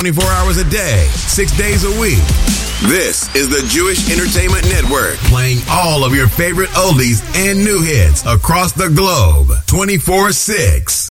24 hours a day, 6 days a week. This is the Jewish Entertainment Network, playing all of your favorite oldies and new hits across the globe, 24 6.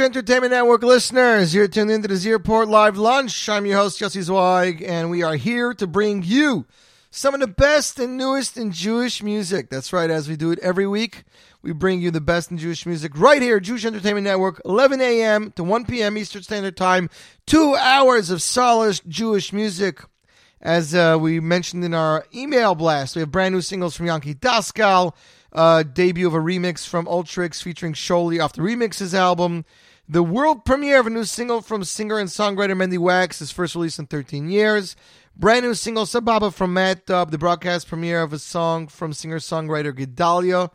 Entertainment Network listeners. You're tuned into the Z Report Live Lunch. I'm your host, Jesse Zweig, and we are here to bring you some of the best and newest in Jewish music. That's right, as we do it every week, we bring you the best in Jewish music right here, Jewish Entertainment Network, 11 a.m. to 1 p.m. Eastern Standard Time. Two hours of solid Jewish music. As uh, we mentioned in our email blast, we have brand new singles from Yankee Daskal, uh, debut of a remix from Ultrix featuring Sholi off the Remixes album, the world premiere of a new single from singer and songwriter Mandy Wax, his first release in 13 years, brand new single Sababa from Matt Dub, the broadcast premiere of a song from singer-songwriter Gedalia,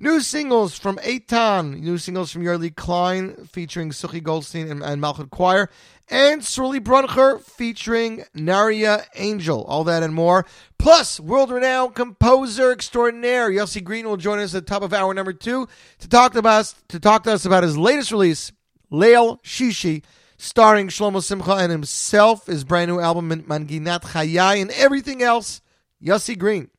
New singles from Eitan, new singles from Yerli Klein featuring Suchi Goldstein and, and Malchut Choir, and Surly Bruncher featuring Naria Angel. All that and more. Plus, world renowned composer extraordinaire Yossi Green will join us at the top of hour number two to talk to us to talk to us about his latest release, Leil Shishi, starring Shlomo Simcha and himself, his brand new album Manginat Chayai, and everything else. Yossi Green.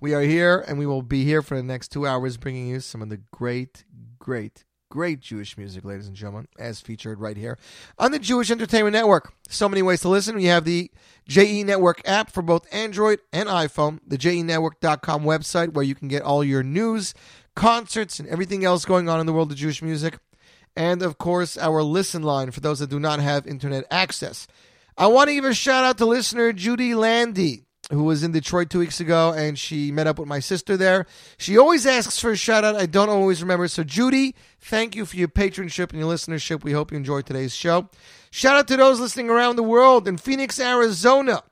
We are here and we will be here for the next two hours bringing you some of the great, great, great Jewish music, ladies and gentlemen, as featured right here on the Jewish Entertainment Network. So many ways to listen. We have the JE Network app for both Android and iPhone, the JENetwork.com website where you can get all your news, concerts, and everything else going on in the world of Jewish music. And of course, our listen line for those that do not have internet access. I want to give a shout out to listener Judy Landy who was in Detroit two weeks ago, and she met up with my sister there. She always asks for a shout out. I don't always remember. So, Judy, thank you for your patronship and your listenership. We hope you enjoyed today's show. Shout out to those listening around the world in Phoenix, Arizona,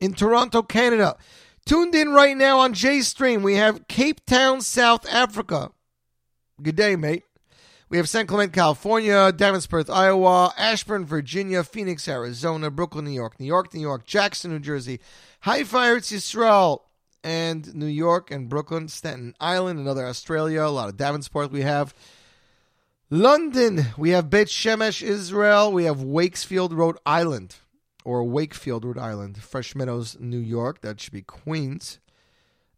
in Toronto, Canada. Tuned in right now on J Stream, we have Cape Town, South Africa. Good day, mate. We have San Clemente, California, Davenport, Iowa, Ashburn, Virginia, Phoenix, Arizona, Brooklyn, New York, New York, New York, Jackson, New Jersey, Haifa, Eretz Yisrael, and New York and Brooklyn, Staten Island, another Australia, a lot of Davenport we have. London, we have Bet Shemesh, Israel, we have Wakesfield, Rhode Island, or Wakefield, Rhode Island, Fresh Meadows, New York, that should be Queens.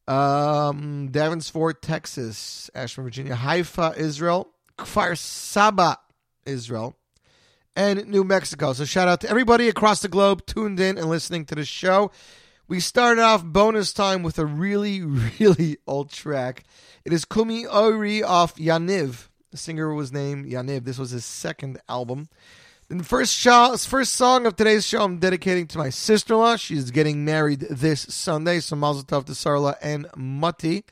Um, Davenport, Texas, Ashburn, Virginia, Haifa, Israel, Kfar Saba, Israel, and New Mexico. So shout out to everybody across the globe tuned in and listening to the show. We started off bonus time with a really, really old track. It is Kumi Ori off Yaniv. The singer was named Yaniv. This was his second album. And the first, show, first song of today's show I'm dedicating to my sister-in-law. She's getting married this Sunday, so mazel tov to Sarla and Mati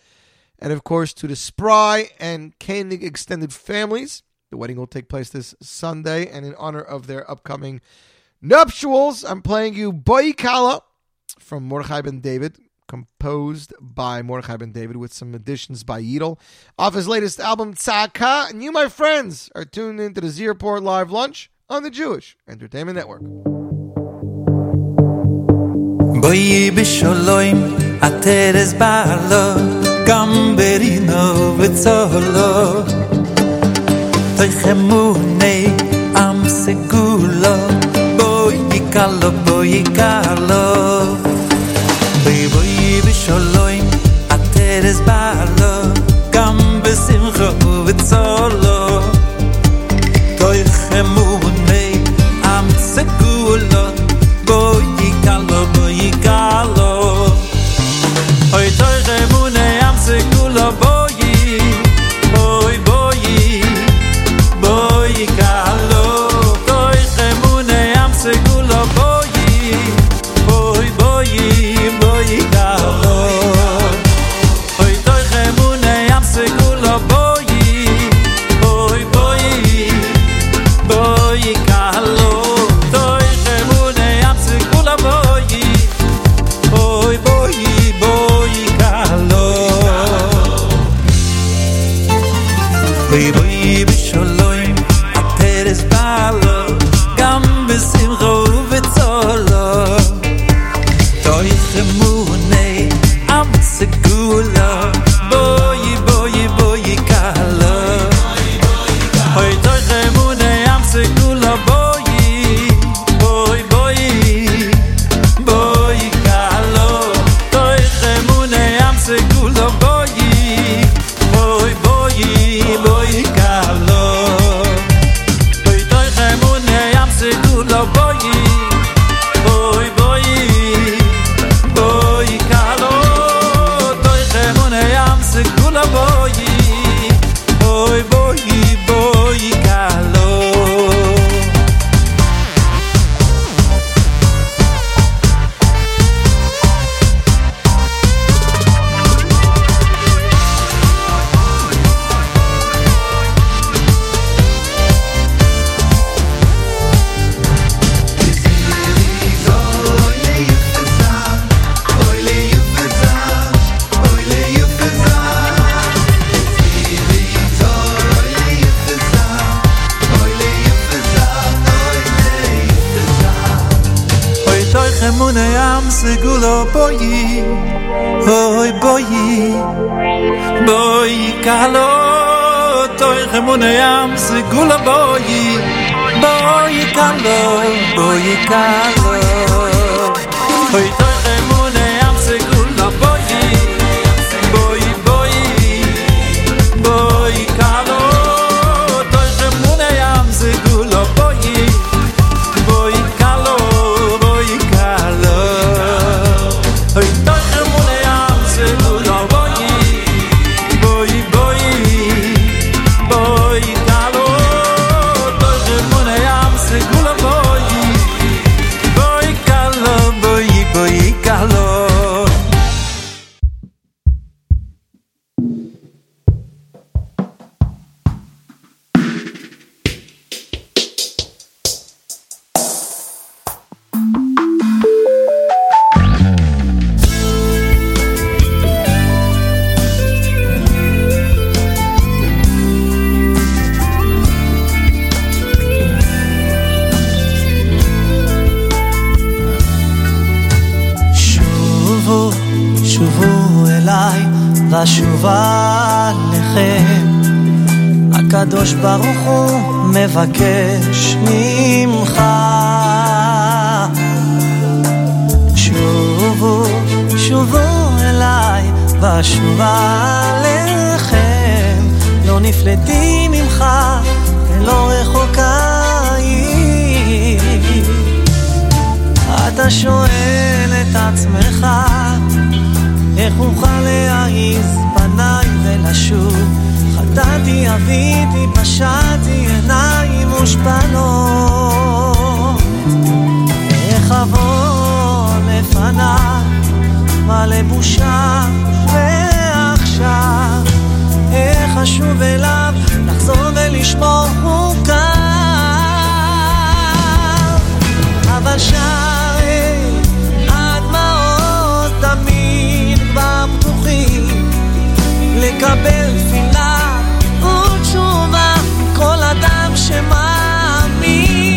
and of course to the Spry and Koenig extended families. The wedding will take place this Sunday, and in honor of their upcoming nuptials, I'm playing you Boikala from Mordechai Ben David, composed by Mordechai Ben David with some additions by Yidel, off his latest album Tzaka. And you, my friends, are tuned into the Z Report Live Lunch on the Jewish Entertainment Network. Boy, בשלוים, התרס בעלו, גם ברינו וצולו. תחמוני עם סגולו, בואי קלו, בואי קלו. בואי בואי נפלטים ממך, ולא רחוקה היא. אתה שואל את עצמך, איך אוכל להעיז פניי ולשוב? חטאתי, אביתי, פשעתי, עיניים מושפלות. איך אבוא לפניו, מלא בושה, ועכשיו, אשוב אליו, לחזור ולשמור חוקיו. אבל שערי הדמעות תמיד כבר פתוחים. לקבל תפילה ותשובה כל אדם שמאמין.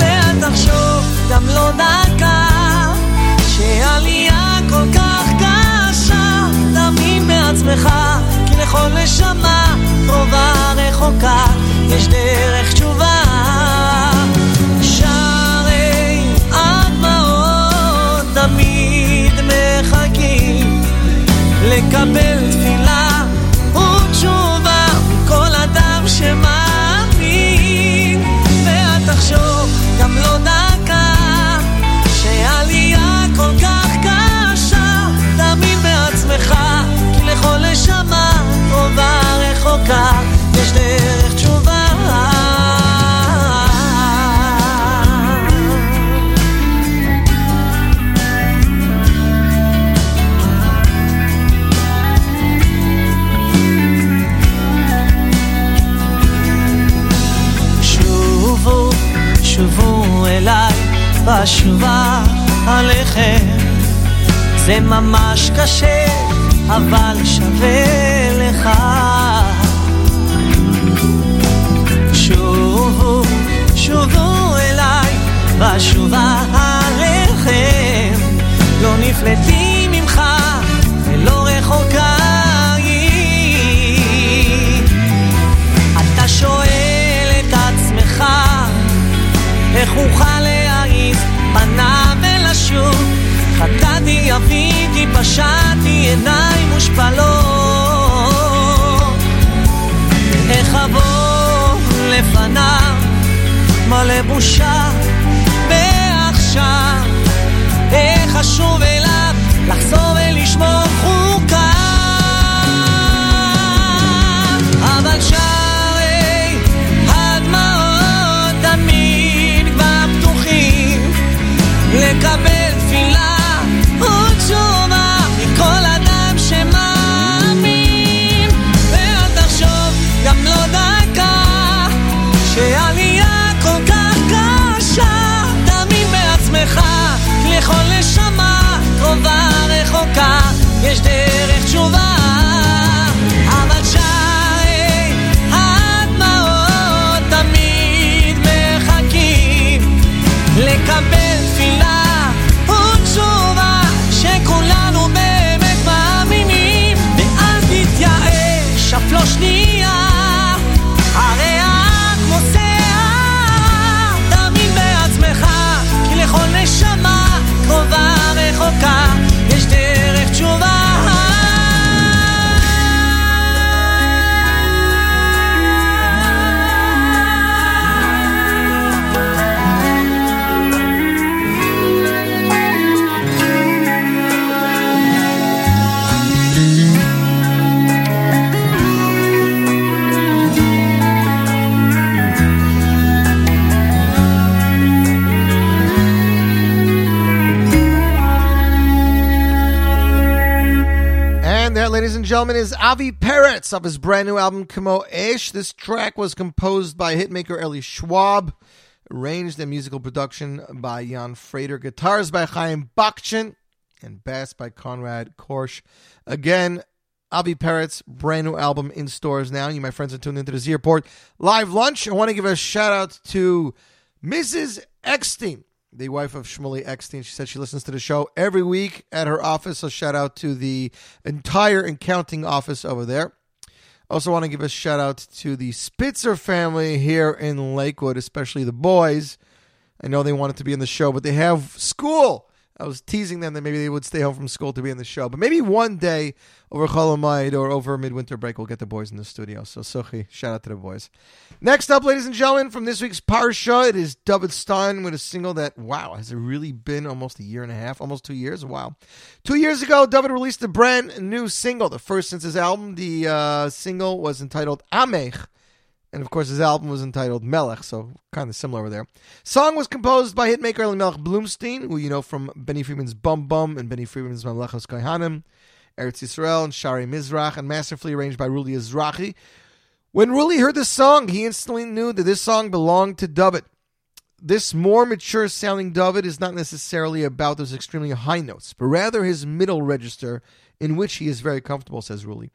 ואל תחשוב גם לא דקה שעלייה כל כך קשה תאמין בעצמך לכל נשמה קרובה רחוקה יש דרך תשובה. שערי הדמעות תמיד מחכים לקבל תפילה ותשובה מכל אדם שמאמין. ואל זה ממש קשה, אבל שווה לך. נפלטים ממך, ולא רחוקה היא. אתה שואל את עצמך, איך אוכל להעיז פניו ולשוב? חטאתי, אביתי, פשעתי, עיניים מושפלות. איך אבוא לפניו, מלא בושה, ועכשיו, איך אשוב אליו, las gentlemen, is Avi Peretz of his brand new album Kamo Esh. This track was composed by hitmaker Eli Schwab, arranged and musical production by Jan Frater, guitars by Chaim Bakchin, and bass by Conrad Korsch. Again, Avi Peretz, brand new album in stores now. You, my friends, are tuned into the Z Report live lunch. I want to give a shout out to Mrs. Eckstein the wife of Shmuley Eckstein. She said she listens to the show every week at her office. So shout out to the entire accounting office over there. Also want to give a shout out to the Spitzer family here in Lakewood, especially the boys. I know they wanted to be in the show, but they have school. I was teasing them that maybe they would stay home from school to be in the show. But maybe one day over Chol Hamoed or over midwinter break, we'll get the boys in the studio. So, Sochi, shout out to the boys. Next up, ladies and gentlemen, from this week's Parsha, it is David Stein with a single that, wow, has it really been almost a year and a half, almost two years? Wow. Two years ago, David released a brand new single, the first since his album. The uh, single was entitled Amech. And of course, his album was entitled Melech, so kind of similar over there. Song was composed by hitmaker Elimelech Bloomstein, who you know from Benny Friedman's Bum Bum and Benny Friedman's Mamlechos Kohanim, Eretz Yisrael, and Shari Mizrach, and masterfully arranged by Ruli Ezrachi. When Ruli heard the song, he instantly knew that this song belonged to David. This more mature sounding David is not necessarily about those extremely high notes, but rather his middle register, in which he is very comfortable, says Ruli.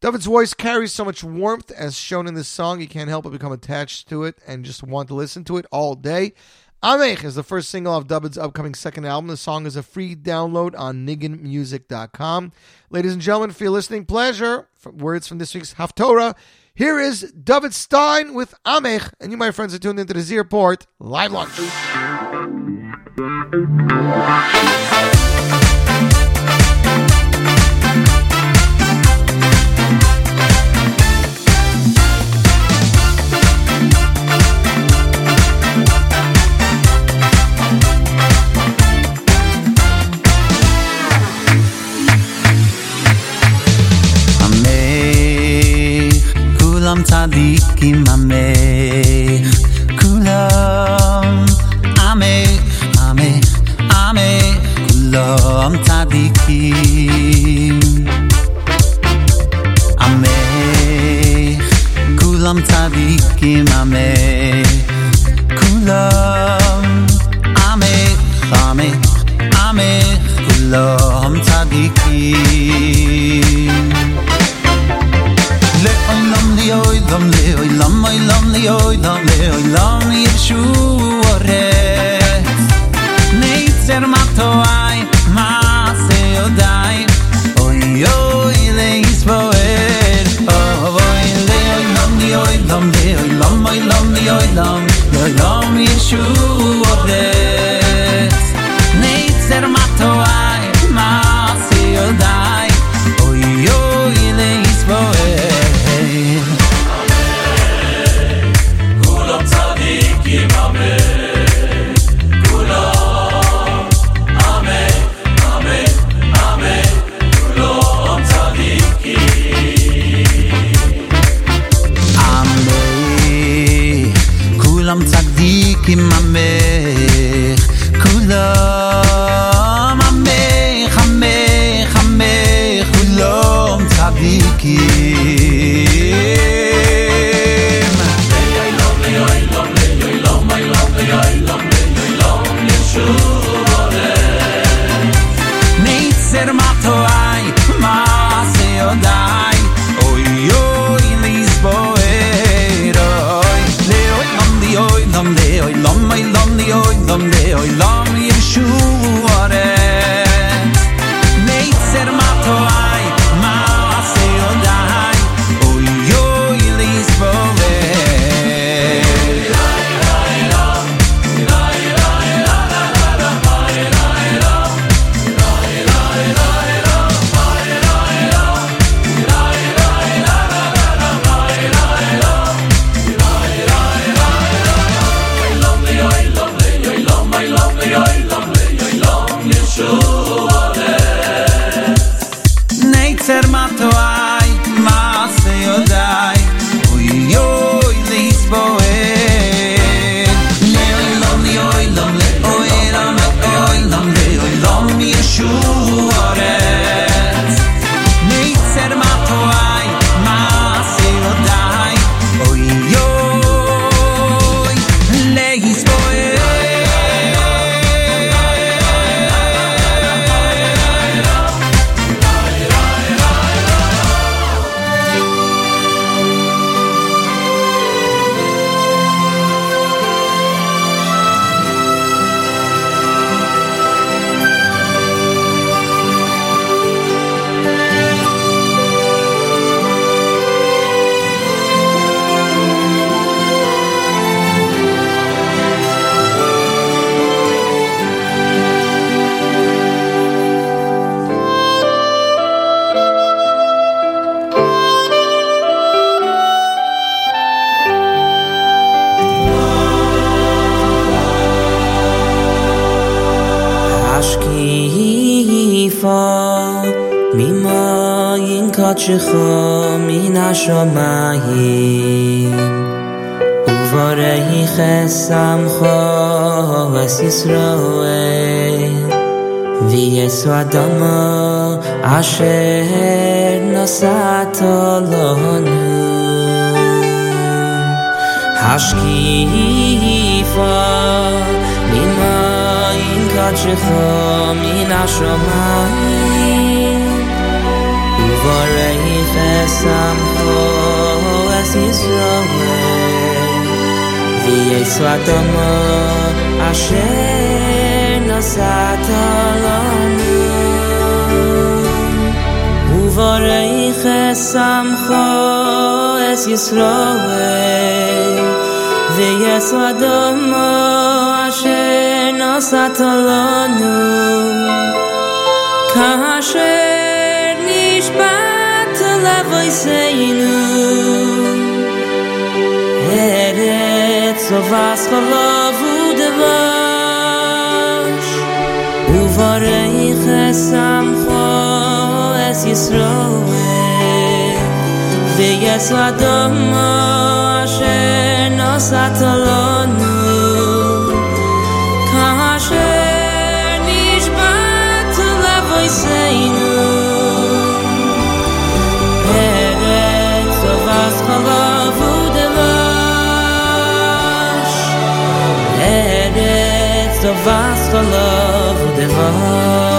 David's voice carries so much warmth as shown in this song, you can't help but become attached to it and just want to listen to it all day. Amech is the first single of David's upcoming second album. The song is a free download on nigginmusic.com. Ladies and gentlemen, for your listening pleasure, words from this week's Haftorah, here is David Stein with Amech, and you, my friends, are tuned into the Z Report live launch. צדיקים עמך, כולם עמך, עמך, עמך, כולם צדיקים. עמך, כולם צדיקים עמך, כולם עמך, עמך, עמך, כולם צדיקים. lam le oy lam oy lam le oy lam le oy lam ma se odai. Oy oy le isboer oh oy le oy lam le oy lam le oy lam oy lam le oy lam le oy lam yeshu ore. Neitzer matoy ma se odai. 是和米娜说吗？Svatomo Ashe no Satolomi Uvorei chesamcho es Yisroe Ve yes Vadomo Ashe no Satolomi Ka Ashe nishbat lavoiseinu so vas khlav u devash u varei khasam kho es yisroel. Ve yes adam asher nosatolon the vast love divine.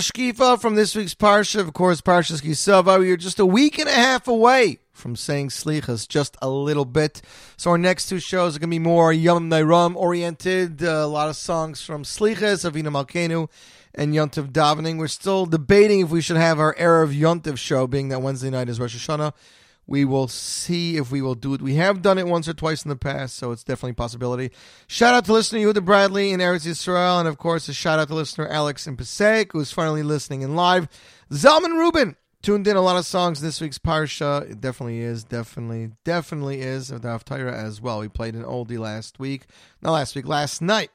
Baruch Levine Hashkifa from this week's Parsha. Of course, Parsha Kisava. We are just a week and a half away from saying Slichas, just a little bit. So our next two shows are going to be more Yomim Noraim oriented. Uh, a lot of songs from Slichas, Avinu Malkenu, and Yontiv Davening. We're still debating if we should have our Erev Yontiv show, being that Wednesday night is Rosh Hashanah. We will see if we will do it. We have done it once or twice in the past, so it's definitely a possibility. Shout out to listener Yehuda Bradley in Eretz Yisrael, and of course, a shout out to listener Alex in Passaic, who's finally listening in live. Zalman Rubin tuned in a lot of songs this week's Parsha. It definitely is, definitely, definitely is of the Haftarah as well. We played an oldie last week, not last week, last night.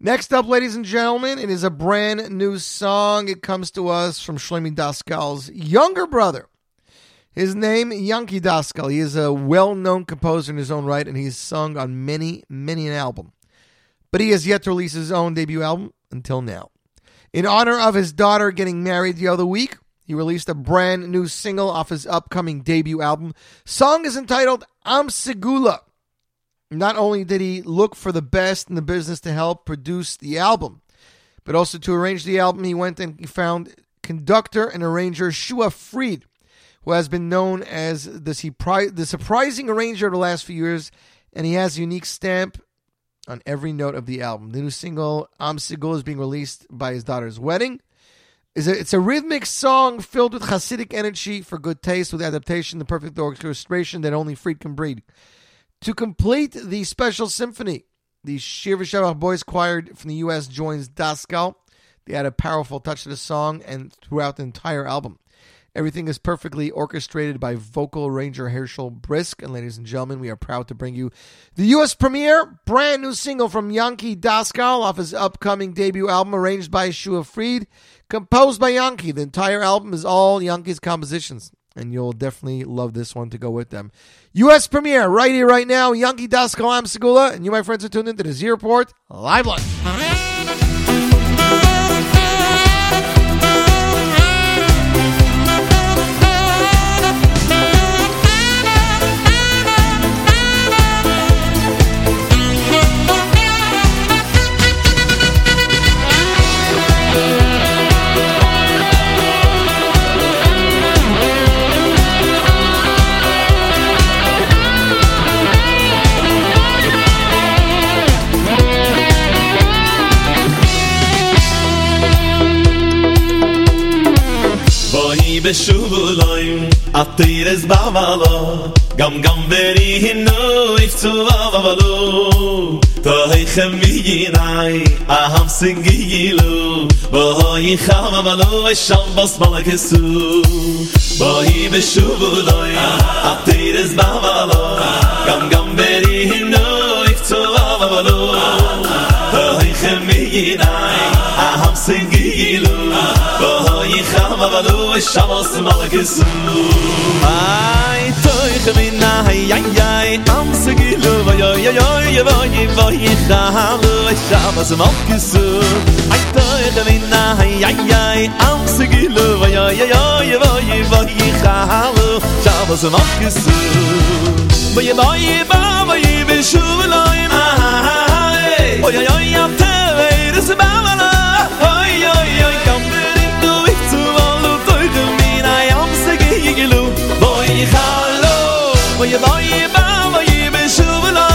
Next up, ladies and gentlemen, it is a brand new song. It comes to us from Shlomi Daskal's younger brother. His name, Yanki Daskal. He is a well known composer in his own right, and he's sung on many, many an album. But he has yet to release his own debut album until now. In honor of his daughter getting married the other week, he released a brand new single off his upcoming debut album. Song is entitled Am Segula. Not only did he look for the best in the business to help produce the album, but also to arrange the album, he went and he found conductor and arranger Shua Fried who has been known as the, the surprising arranger of the last few years, and he has a unique stamp on every note of the album. The new single Am Sigul is being released by his daughter's wedding. It's a, it's a rhythmic song filled with Hasidic energy for good taste, with adaptation, the perfect orchestration that only Fried can breed. To complete the special symphony, the Shir V'Shavach Boys Choir from the U.S. joins Daskal. They add a powerful touch to the song and throughout the entire album. Everything is perfectly orchestrated by vocal arranger Herschel Brisk. And ladies and gentlemen, we are proud to bring you the U.S. premiere, brand new single from Yankee Daskal off his upcoming debut album, arranged by Shua Fried, composed by Yankee. The entire album is all Yankee's compositions. And you'll definitely love this one to go with them. U.S. premiere right here, right now. Yankee Daskal Am Segula. And you, my friends, are tuned into the Z Report Live Lunch. בשובולוים עתירס בעבלו גם גם ברי הינו יפצו עבלו תויכם מיגיני אהם סינגי גילו. בואי חם עבלו אשם בסמל הכסו. בואי בשובולוים עתירס בעבלו גם גם ברי הינו יפצו עבלו תויכם מיגיני אהם סינגי גילו. malo shabos malkesu ay toykh minah yay yay amsgiloyoyoy yavey vagit hahal shabos malkesu ay toykh minah yay yay amsgiloyoyoy yavey vagit hahal shabos malkesu may may bavoy ven shuvlayn ay oyoyoyt er די דויב, די באווייב, משובלע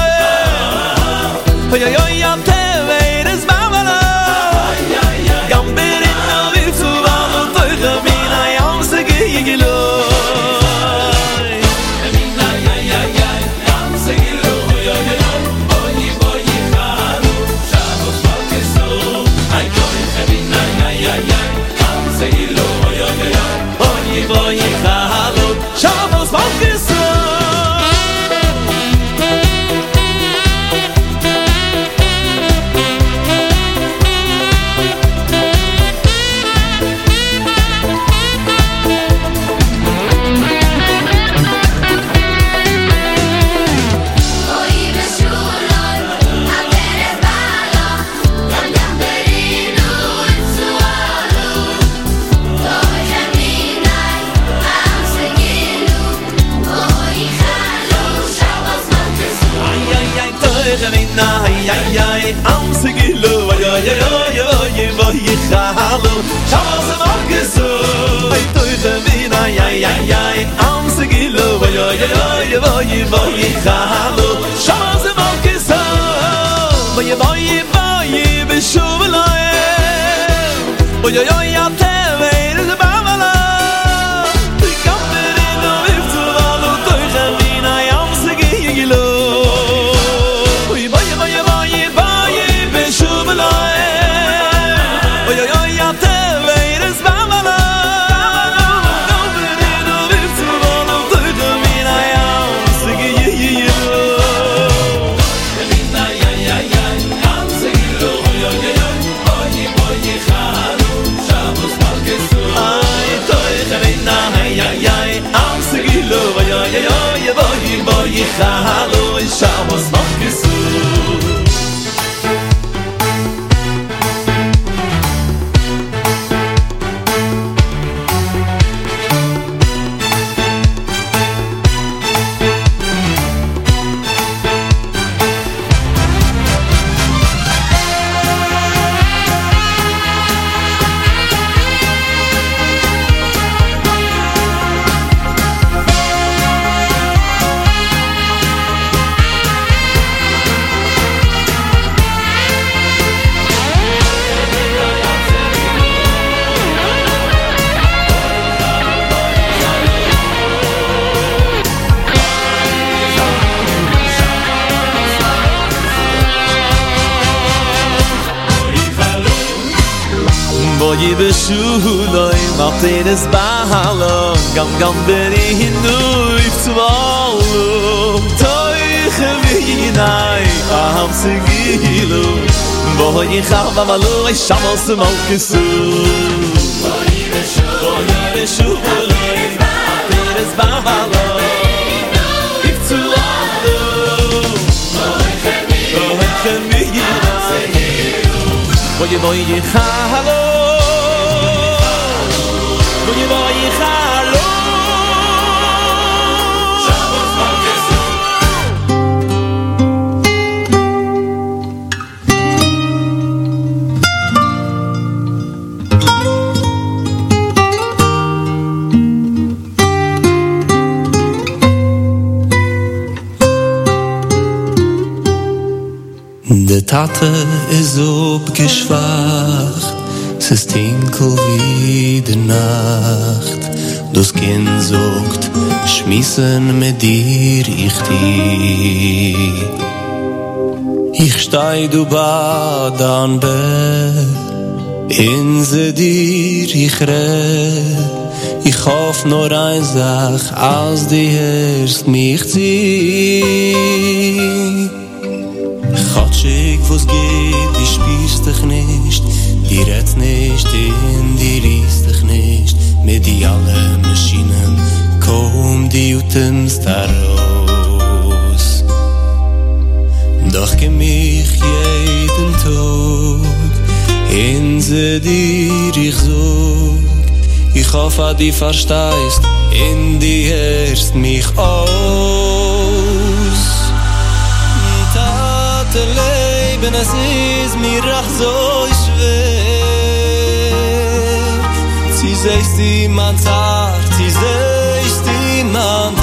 şamasın alkısı opgeschwacht, es ist tinkel wie de Nacht. Das Kind sagt, schmissen mit dir ich die. Ich stei du bad an Bett, in se dir ich red. Ich hoff nur ein Sach, als die erst mich zieh. Da raus. Doch geh mich jeden Tag, in se dir ich sog, ich hoffe, die verstehst, in die erst mich aus. Tate leben, es ist mir ach so schwer. Sie seist die man zart, sie seist die man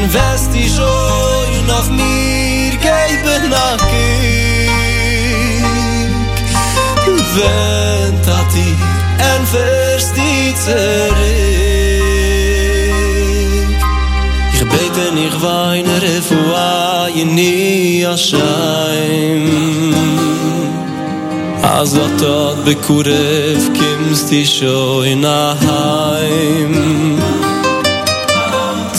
Wenn wärst die Schoi und auf mir gäbe nach Kick Wenn tat ihr ein Fürst die zerrick Ich bete nicht weine Refua je nie erschein Als wat tot bekurev kimst die Schoi nach Heim.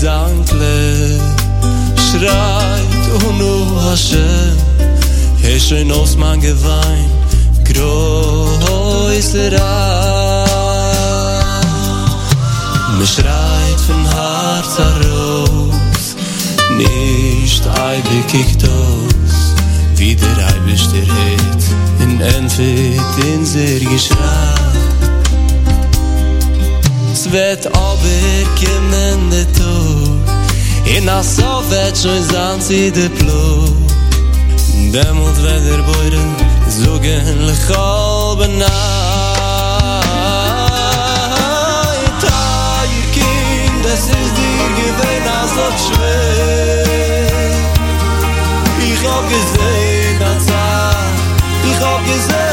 zankle schreit un o hasche hey in aus mein gewein groß ra mir schreit von hart zerros nicht ei bekickt aus. Wie der ei bist het in entfit in sehr geschrei Svet aber kemen de in a so vet so zant de plo dem und weder boiden so gen le halbe na ta ah, ihr das is dir gewen a schwe ich hab gesehen dat ich hab gesehen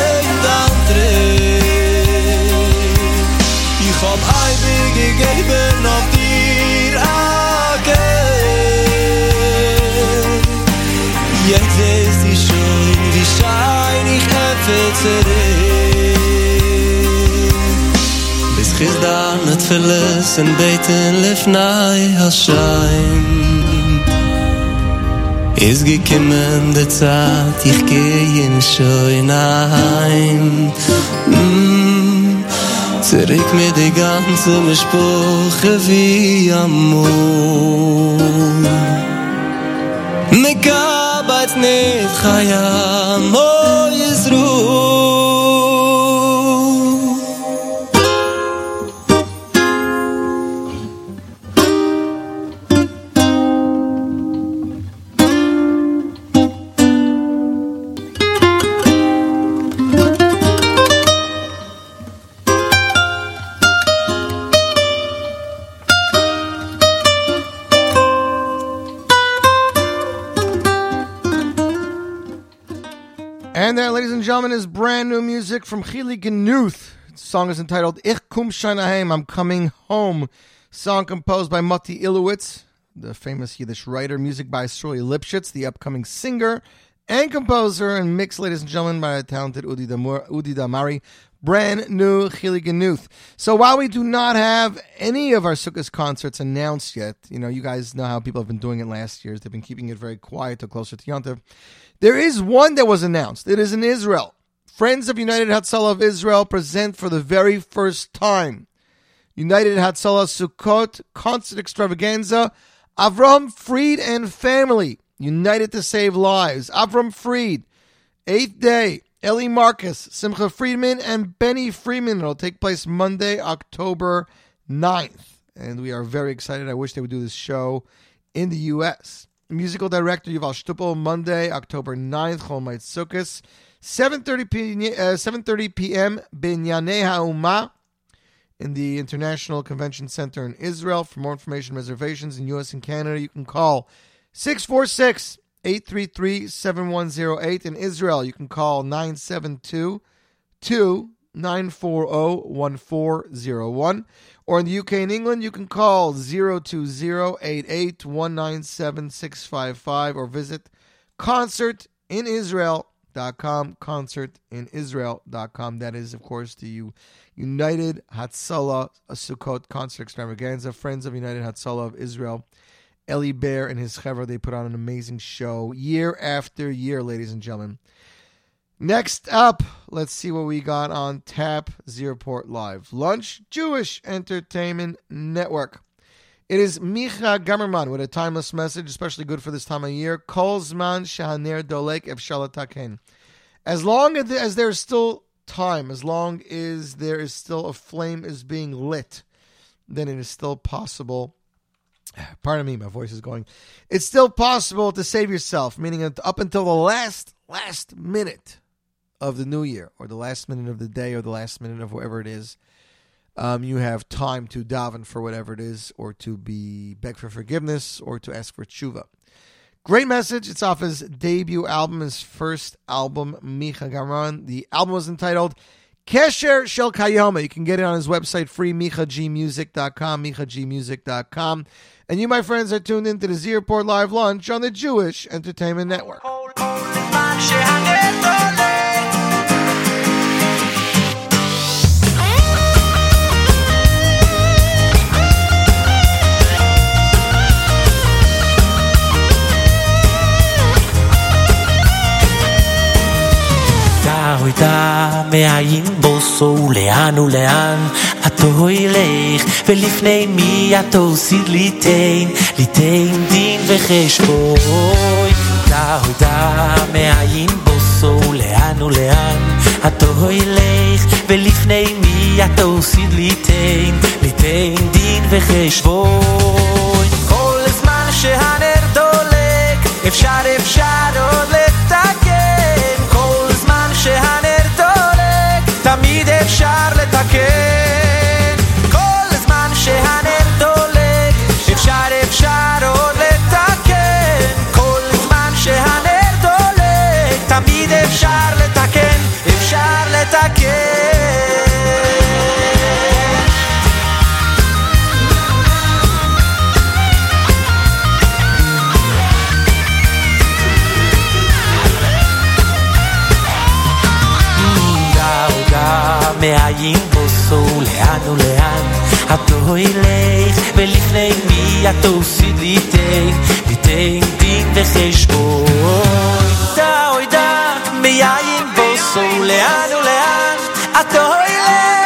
Bis chiz da net verlassen beten lefnai Hashem Is gekimmen de Zeit ich geh in schön heim mm. Zurück mit die ganze Mischbuche wie amor מקבץ נית חיים או music from Chili Genuth. The song is entitled Ich kum Shanaheim, I'm Coming Home. Song composed by Mati Ilowitz, the famous Yiddish writer. Music by Shirley Lipschitz, the upcoming singer and composer. And mixed, ladies and gentlemen, by the talented Udi, Damur, Udi Damari. Brand new Chili Genuth. So while we do not have any of our Sukkot concerts announced yet, you know, you guys know how people have been doing it last year. They've been keeping it very quiet till closer to Yontiv. There is one that was announced. It is in Israel. Friends of United Hatzalah of Israel present for the very first time United Hatzalah Sukkot Concert Extravaganza. Avram Fried and family united to save lives. Avram Fried, eighth day. Ellie Marcus, Simcha Friedman, and Benny Friedman. It'll take place Monday, October 9th. And we are very excited. I wish they would do this show in the U.S. Musical director Yuval Stupel, Monday, October 9th, Chol Hamoed Sukkot, 7.30 p- uh, 7.30 p.m. Binyanei HaUmah in the International Convention Center in Israel. For more information, reservations in U.S. and Canada, you can call 646 833 7108. In Israel, you can call 972 940 1401. Or in the UK and England, you can call 020 88 197 655 or visit concertinisrael.com. Concertinisrael.com. That is, of course, the United Hatzalah Sukkot Concert Extravaganza. Friends of United Hatzalah of Israel. Eli Beer and his chevra, they put on an amazing show year after year, ladies and gentlemen. Next up, let's see what we got on tap Z Report Live. Lunch Jewish Entertainment Network. It is Micha Gamerman with a timeless message, especially good for this time of year. Kol Zman Shahaner Dolek Efshalataken. As long as as there's still time, as long as there is still a flame is being lit, then it is still possible pardon me, my voice is going. It's still possible to save yourself, meaning up until the last last minute of the new year, or the last minute of the day, or the last minute of whatever it is, um, you have time to daven for whatever it is, or to be beg for forgiveness, or to ask for tshuva. Great message. It's off his debut album, his first album, Micha Gamerman. The album was entitled Kesher Shel Kayoma. You can get it on his website, free, michagmusic.com, michagmusic.com. And you, my friends, are tuned into the Z Report Live Lunch on the Jewish Entertainment Network. אבוידע, מהאם בוסו, ולאן ולאן התו ילך ולפני מי התו סיד ליתן ליתן דין וחשבוי מהאם בוסו ולאן ולאן התו ילך ולפני מי התו סיד ליתן ליתן דין וחשבוי כל זמן שהנר דולק אפשר אפשר עוד ל... תמיד אפשר לתקן. כל זמן שהנר דולק אפשר אפשר עוד לתקן. כל זמן שהנר דולק תמיד אפשר מאיים בוסו לאן ולאן התוהי לך ולפני מי התעושי ליטי ביטי דין וחשבון דא אוי דא מאיים בוסו לאן ולאן התוהי לך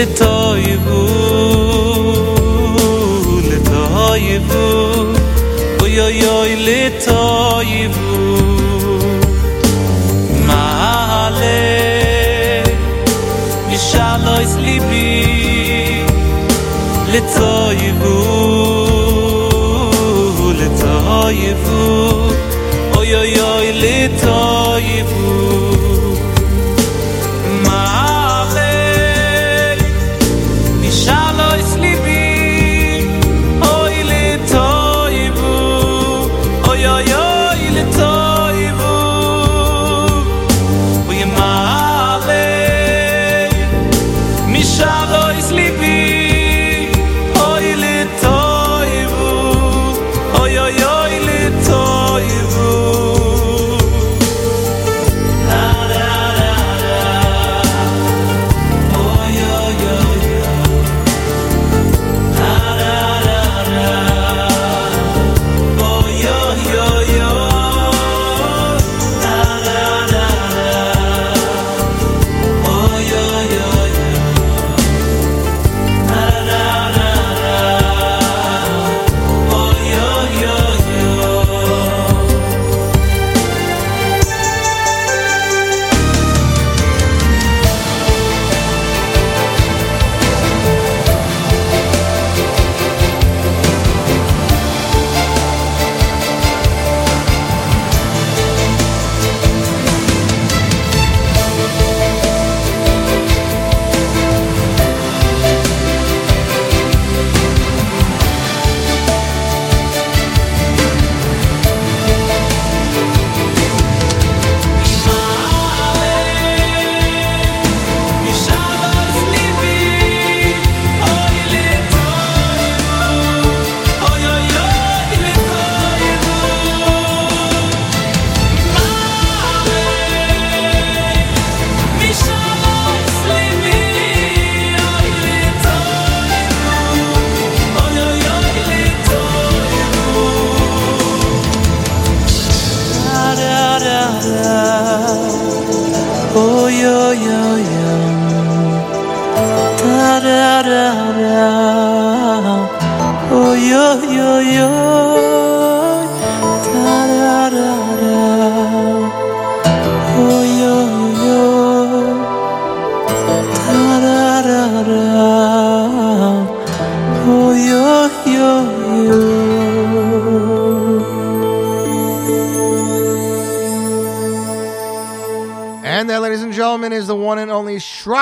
לצויבו, לצויבו, אוי אוי אוי לצויבו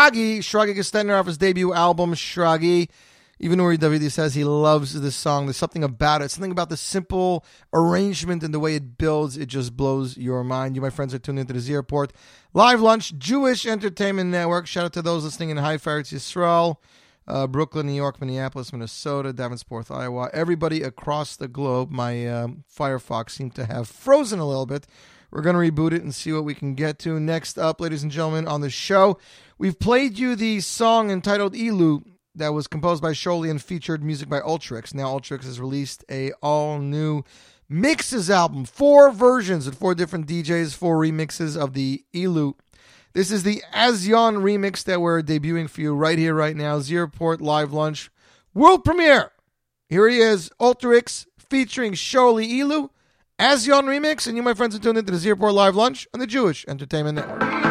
Shraggy, Shraggy Gestetner off his debut album, Shraggy. Even Uri Davidi says he loves this song. There's something about it, something about the simple arrangement and the way it builds. It just blows your mind. You, my friends, are tuned into the Z Report Live Lunch, Jewish Entertainment Network. Shout out to those listening in Haifa, Eretz Yisrael, uh, Brooklyn, New York, Minneapolis, Minnesota, Davenport, Iowa. Everybody across the globe. My uh, Firefox seemed to have frozen a little bit. We're going to reboot it and see what we can get to. Next up, ladies and gentlemen, on the show, we've played you the song entitled Elu that was composed by Sholi and featured music by Ultrix. Now Ultrix has released a all new mixes album, four versions with four different DJs, four remixes of the Elu. This is the Azion remix that we're debuting for you right here, right now. Z Report Live Lunch world premiere. Here he is, Ultrix featuring Sholi Elu, Azion remix, and you, my friends, are tuned into the Z Report Live Lunch on the Jewish Entertainment Network.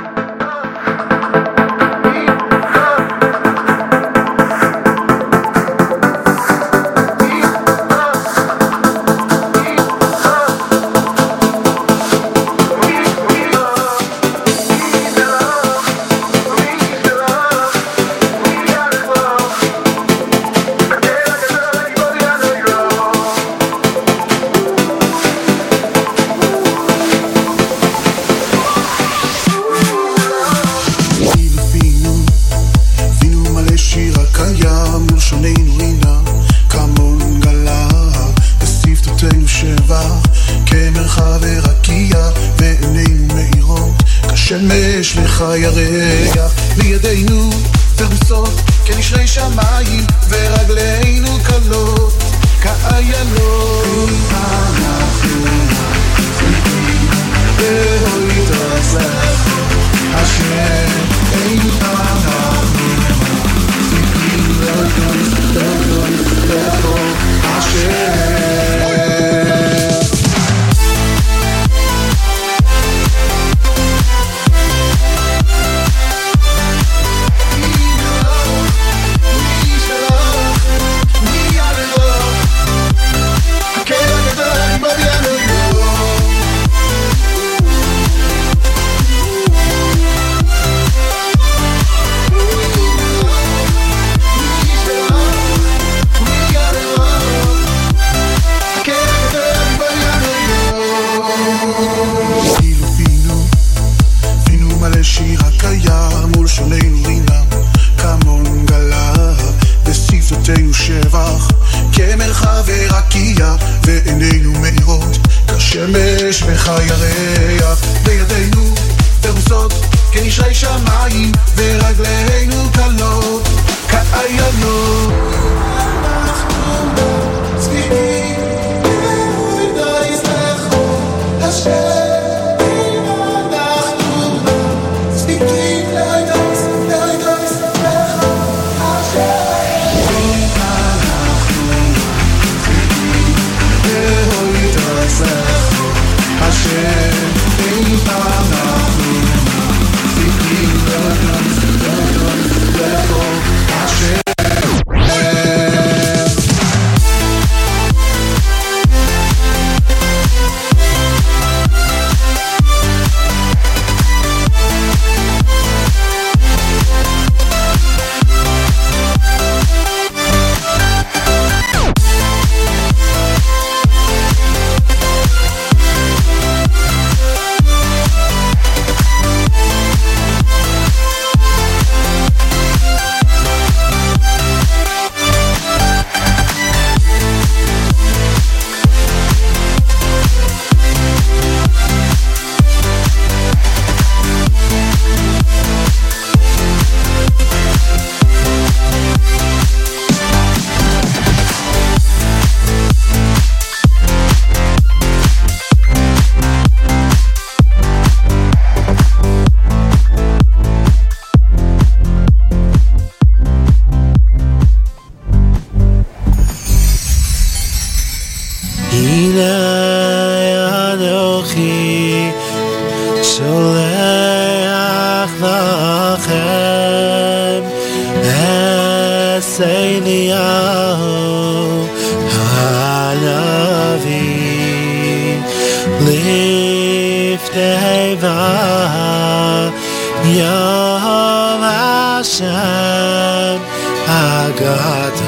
gata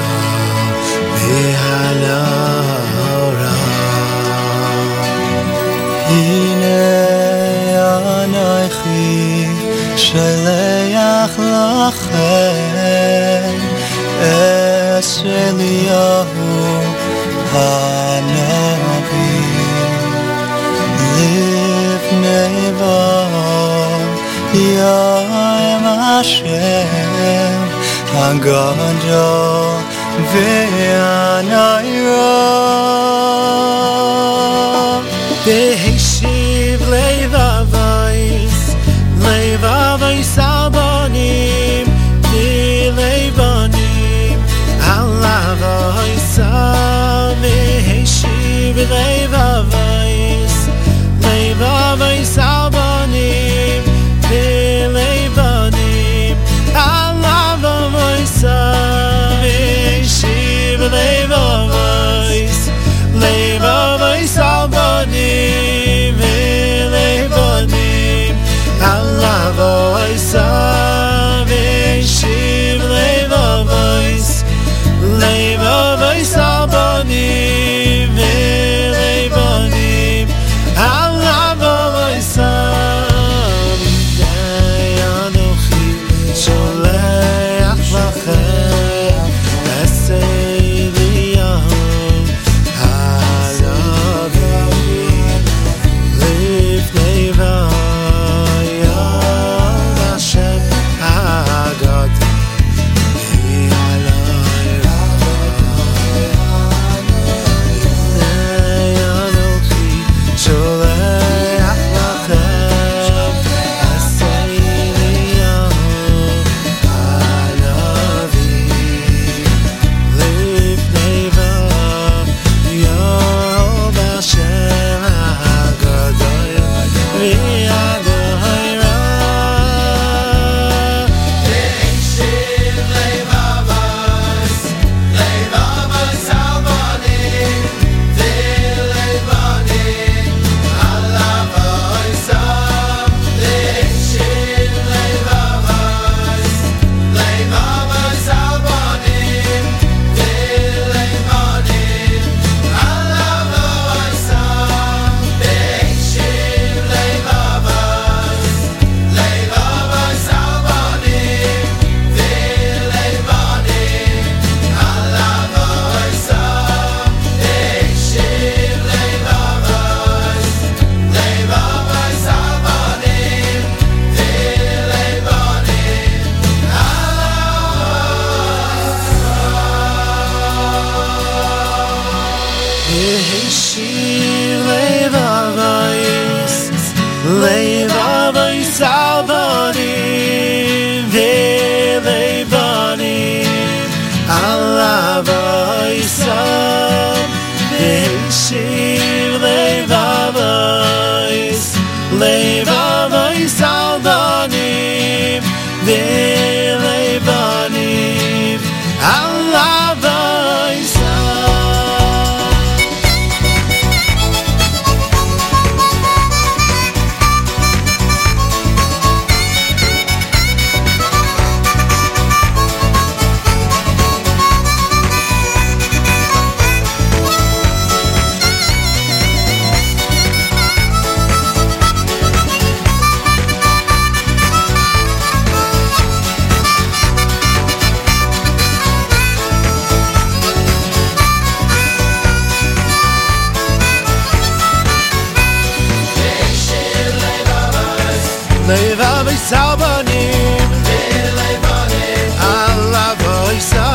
mehala הנה עינייכי שלח לכם אס אליהו הנביא לפני בוא יום השם 강건져 내 안하여 내 Leva vai salvanim vai sam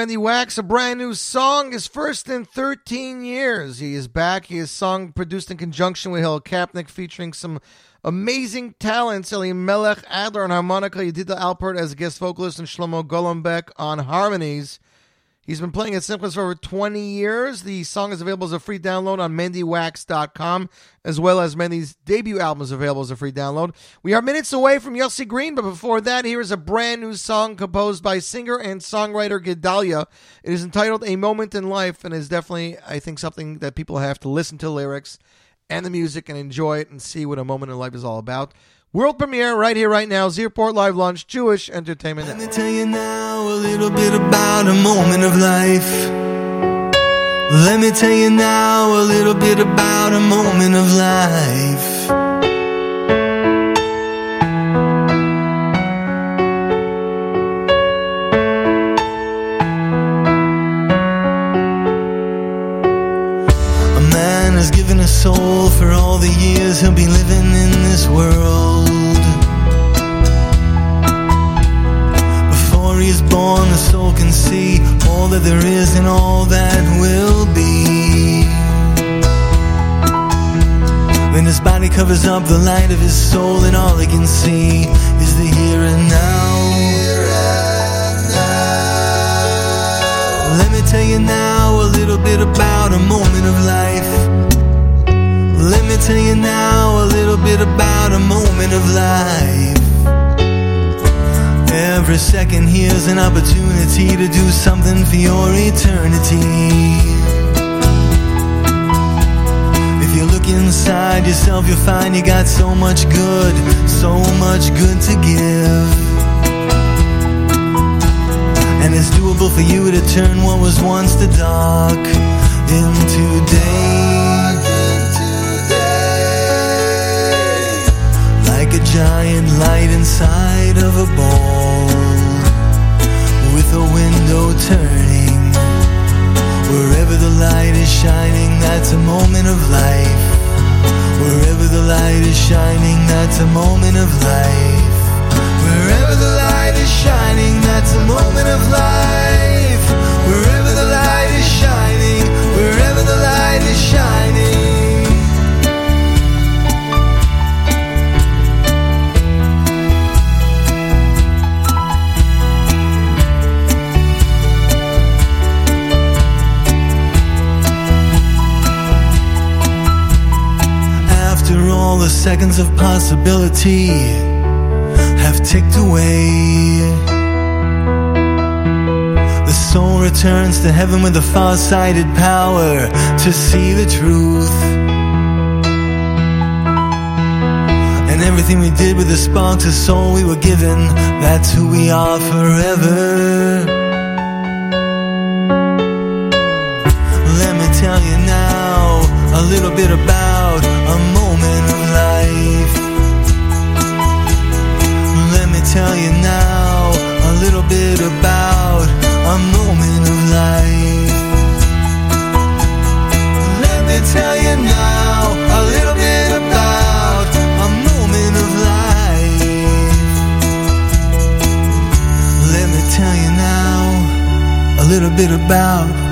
Mendy Wax, a brand new song, his first in 13 years. He is back. He is song produced in conjunction with Hill Kapnick, featuring some amazing talents. Eli Melech Adler on harmonica, Yedida Alpert as guest vocalist, and Shlomo Golombek on harmonies. He's been playing at Simchas for over 20 years. The song is available as a free download on mendywax.com, as well as Mendy's debut album is available as a free download. We are minutes away from Yossi Green, but before that, here is a brand new song composed by singer and songwriter Gedalia. It is entitled A Moment in Life and is definitely, I think, something that people have to listen to lyrics and the music and enjoy it and see what a moment in life is all about. World premiere right here, right now. Z Report Live Lunch, Jewish Entertainment A little bit about a moment of life. Let me tell you now a little bit about a moment of life. A man has given his soul for all the years he'll be living in this world. He is born, the soul can see all that there is and all that will be. When his body covers up the light of his soul, and all he can see is the here and now. Let me tell you now a little bit about a moment of life. Let me tell you now a little bit about a moment of life. Every second here's an opportunity to do something for your eternity. If you look inside yourself, you'll find you got so much good, so much good to give. And it's doable for you to turn what was once the dark into day. Like a giant light inside of a ball with a window turning. Wherever the light is shining, that's a moment of life. Wherever the light is shining, that's a moment of life. Wherever the light is shining, that's a moment of life. All the seconds of possibility have ticked away. The soul returns to heaven with the far-sighted power to see the truth. And everything we did with the spark of soul we were given, that's who we are forever. Let me tell you now a little bit about about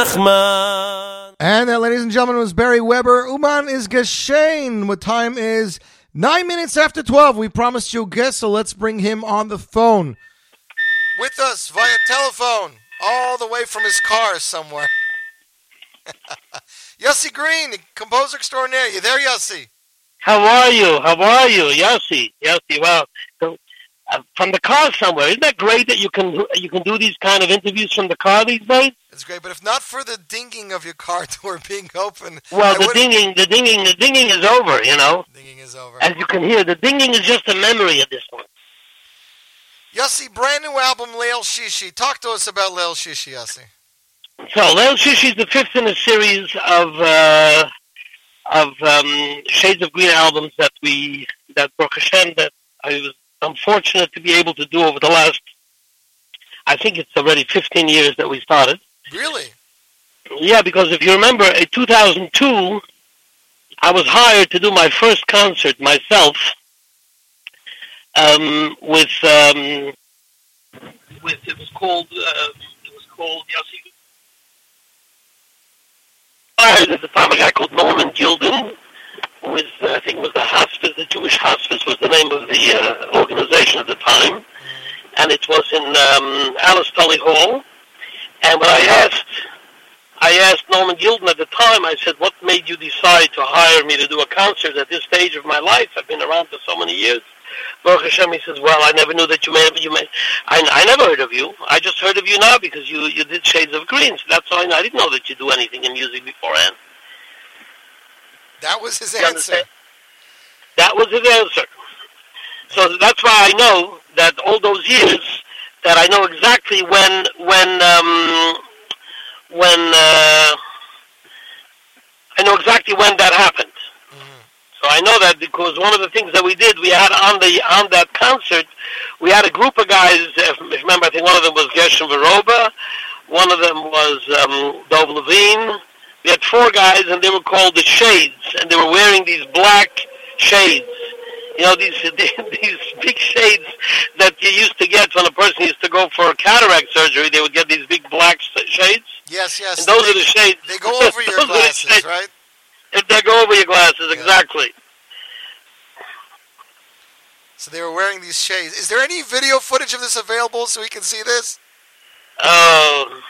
Nachman. And that, ladies and gentlemen, was Barry Weber. Uman is Geshen. What time is nine minutes after 12? We promised you a guest, so let's bring him on the phone. With us via telephone, all the way from his car somewhere. Yossi Green, composer extraordinaire. You there, Yossi? How are you? How are you, Yossi? Yossi, wow. So, uh, from the car somewhere. Isn't that great that you can you can do these kind of interviews from the car these days? It's great, but if not for the dinging of your car door being open, Well, I the dinging, the dinging, the dinging is over. You know. Dinging is over. As you can hear, the dinging is just a memory at this point. Yossi, brand new album, Leil Shishi. Talk to us about Leil Shishi, Yossi. So, Leil Shishi is the fifth in a series of uh, of um, Shades of Green albums that we that Baruch Hashem that I was I'm fortunate to be able to do over the last. I think it's already 15 years that we started. Really? Yeah, because if you remember, in 2002, I was hired to do my first concert myself um, with um, with it was called uh, it was called Yossi. Hired at the time a guy called Norman Gilden, with uh, I think it was the Hospice, the Jewish Hospice was the name of the uh, organization at the time, and it was in um, Alice Tully Hall. And when I asked I asked Norman Gilden at the time, I said, what made you decide to hire me to do a concert at this stage of my life? I've been around for so many years. Baruch Hashem, he says, well, I never knew that you made, you made, I, I never heard of you. I just heard of you now because you, you did Shades of Green. So that's all I know. I didn't know that you do anything in music beforehand. That was his You answer. understand? That was his answer. So that's why I know that all those years that I know exactly when when um, when uh, I know exactly when that happened. So I know that because one of the things that we did, we had on the on that concert, we had a group of guys. If, if remember, I think one of them was Gershon Veroba, one of them was um, Dov Levine. We had four guys, and they were called the Shades, and they were wearing these black shades. You know these these big shades that you used to get when a person used to go for cataract surgery. They would get these big black shades. Yes, yes. And those they, are the shades. They go over your glasses, right? If they go over your glasses, exactly. So they were wearing these shades. Is there any video footage of this available so we can see this? Oh,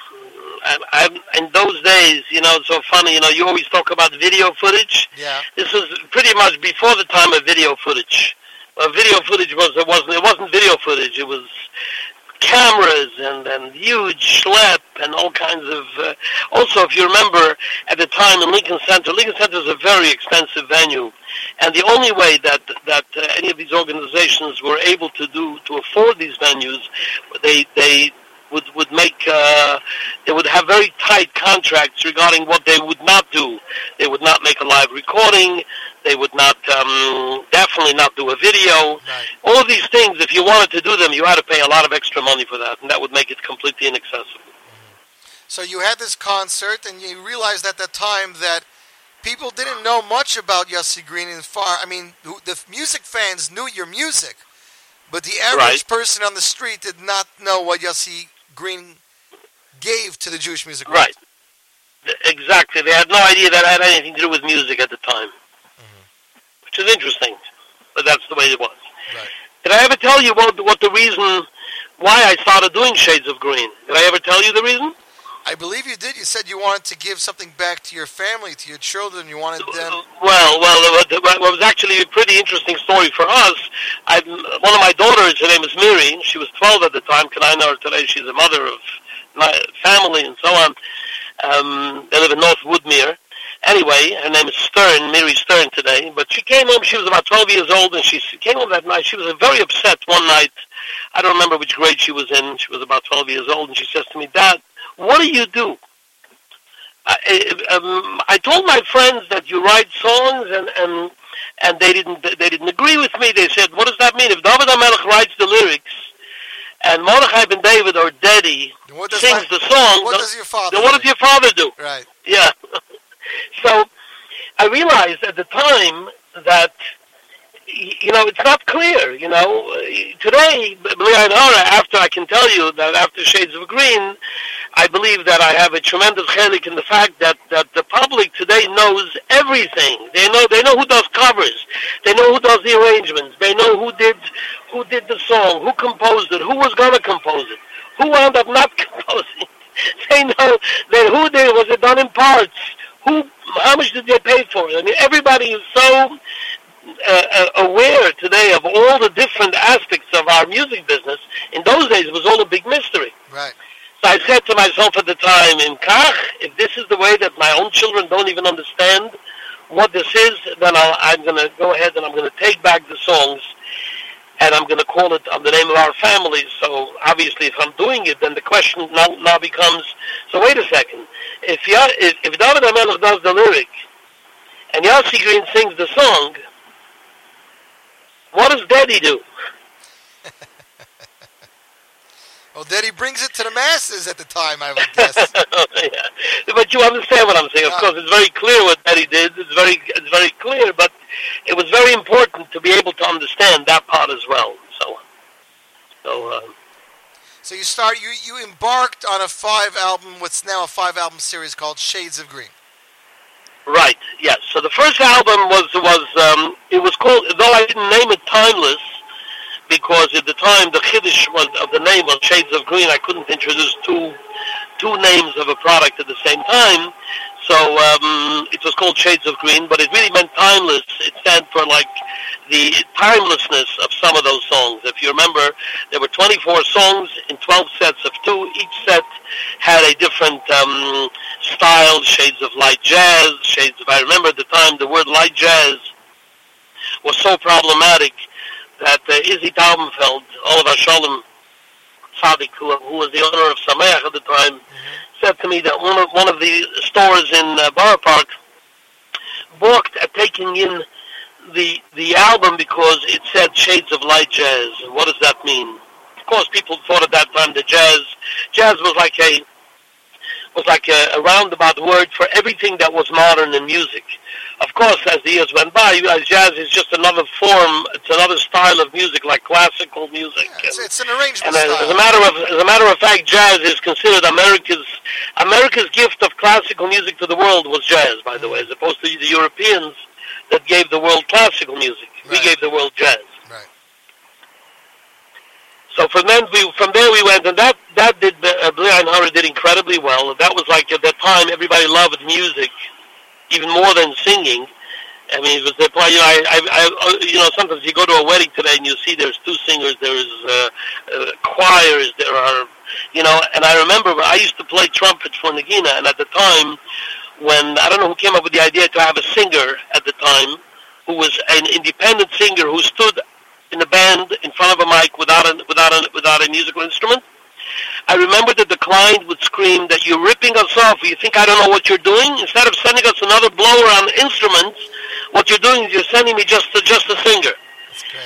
I, in those days, you know, it's so funny. You know, you always talk about video footage. Yeah. This was pretty much before the time of video footage. Well, video footage was it wasn't it wasn't video footage. It was cameras and and huge schlep and all kinds of. Uh, also, if you remember, at the time in Lincoln Center, Lincoln Center is a very expensive venue, and the only way that that uh, any of these organizations were able to do to afford these venues, they they would would make uh, they would have very tight contracts regarding what they would not do. They would not make a live recording. They would not um, definitely not do a video. All of these things, if you wanted to do them, you had to pay a lot of extra money for that, and that would make it completely inaccessible. So you had this concert, and you realized at that time that people didn't know much about Yossi Green and far. I mean, the music fans knew your music, but the average Right. person on the street did not know what Yossi Green gave to the Jewish music. world. Right. Exactly. They had no idea that I had anything to do with music at the time, mm-hmm. which is interesting, but that's the way it was. Did I ever tell you what what the reason why I started doing Shades of Green? Did I ever tell you the reason? I believe you did. You said you wanted to give something back to your family, to your children. You wanted them. Well, well, it was- actually a pretty interesting story for us. I, one of my daughters, her name is Miri. She was 12 at the time. Can I know her today? She's a mother of my family and so on. Um, they live in North Woodmere. Anyway, her name is Stern, Miri Stern today. But she came home. She was about 12 years old, and she came home that night. She was very upset one night. I don't remember which grade she was in. She was about 12 years old, and she says to me, "Dad, what do you do?" I, I- um, I told my friends that you write songs, and and and they didn't they didn't agree with me. They said, "What does that mean? If David Hamelech writes the lyrics, and Mordechai ben David or Daddy sings my- the song, what then- does your father Then what do?" does your father do?" Right. Yeah. so I realized at the time that you know it's not clear. You know, today, after I can tell you that after Shades of Green, I believe that I have a tremendous chelik in the fact that that the public today knows everything. They know they know who does covers, they know who does the arrangements, they know who did who did the song, who composed it, who was going to compose it, who wound up not composing. They know that who did was it done in parts. Who, how much did they pay for it? I mean, everybody is so uh, uh, aware today of all the different aspects of our music business. In those days, it was all a big mystery. Right. So I said to myself at the time, in Kach, if this is the way that my own children don't even understand what this is, then I'll, I'm going to go ahead and I'm going to take back the songs and I'm going to call it on the name of our family. So obviously, if I'm doing it, then the question now, now becomes: So wait a second. If if, if David Hamelech does the lyric and Yossi Green sings the song, what does Daddy do? Well, Daddy brings it to the masses at the time, I would guess. yeah. But you understand what I'm saying. Of course, it's very clear what Daddy did. It's very, it's very clear. But it was very important to be able to understand that part as well. So, so uh, so you start. You you embarked on a five album, what's now a five album series called Shades of Green. Right, yes. So the first album was was um, it was called. Though I didn't name it Timeless, because at the time the Kiddush was of the name was Shades of Green. I couldn't introduce two two names of a product at the same time. So um, it was called Shades of Green, but it really meant timeless. It stands for like the timelessness of some of those songs. If you remember, there were 24 songs in 12 sets of two. Each set had a different um, style, shades of light jazz, shades of, I remember at the time the word light jazz was so problematic that uh, Izzy Taubenfeld, Oliver Sholem Tzaddik, who, who was the owner of Sameach at the time, said to me that one of, one of the stores in uh, Borough Park balked at taking in the the album because it said Shades of Light Jazz. What does that mean? Of course, people thought at that time that jazz jazz was like a was like a, a roundabout word for everything that was modern in music. Of course, as the years went by, jazz is just another form, it's another style of music, like classical music. It's, it's an arrangement And as, as a matter of as a matter of fact, jazz is considered America's America's gift of classical music to the world was jazz, by the way, as opposed to the Europeans that gave the world classical music. We gave the world jazz. Right. So from then we from there we went, and that that did uh, Hara did incredibly well. That was like at that time everybody loved music even more than singing. I mean, it was the play. You know, I, I, I, you know, sometimes you go to a wedding today and you see there's two singers, there's uh, uh, choirs, there are, you know. And I remember I used to play trumpet for Nagina, and at the time, when I don't know who came up with the idea to have a singer at the time, who was an independent singer who stood in a band in front of a mic without a without a without a musical instrument. I remember that the client would scream that you're ripping us off. You think I don't know what you're doing? Instead of sending us another blower on instruments, what you're doing is you're sending me just a, just a singer.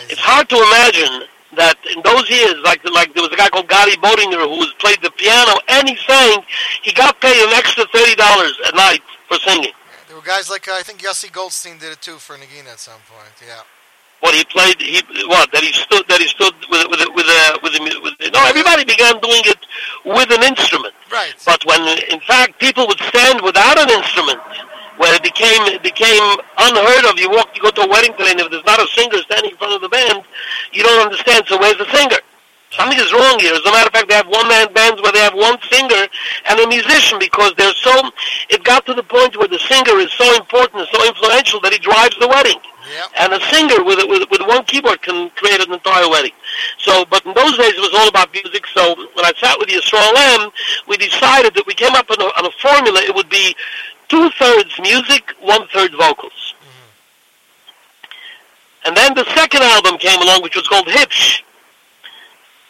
It's hard to imagine that in those years, like like there was a guy called Gary Bodinger who was played the piano, and he sang. He got paid an extra thirty dollars a night for singing. There were guys like uh, I think Yossi Goldstein did it too for Nagina at some point. Yeah. What he played, he what that he stood that he stood with with a- with a, with, a, with no everybody began doing it with an instrument. Right. But when in fact people would stand without an instrument, when it became it became unheard of, you walk you go to a wedding today and if there's not a singer standing in front of the band, you don't understand. So where's the singer? Something is wrong here. As a matter of fact, they have one-man bands where they have one singer and a musician because they're so. It got to the point where the singer is so important and so influential that he drives the wedding. And a singer with, with with one keyboard can create an entire wedding. So, but in those days it was all about music. So when I sat with the Yisrael Lamm, we decided that we came up on a, on a formula. It would be two thirds music, one third vocals. Mm-hmm. And then the second album came along, which was called Hipsh.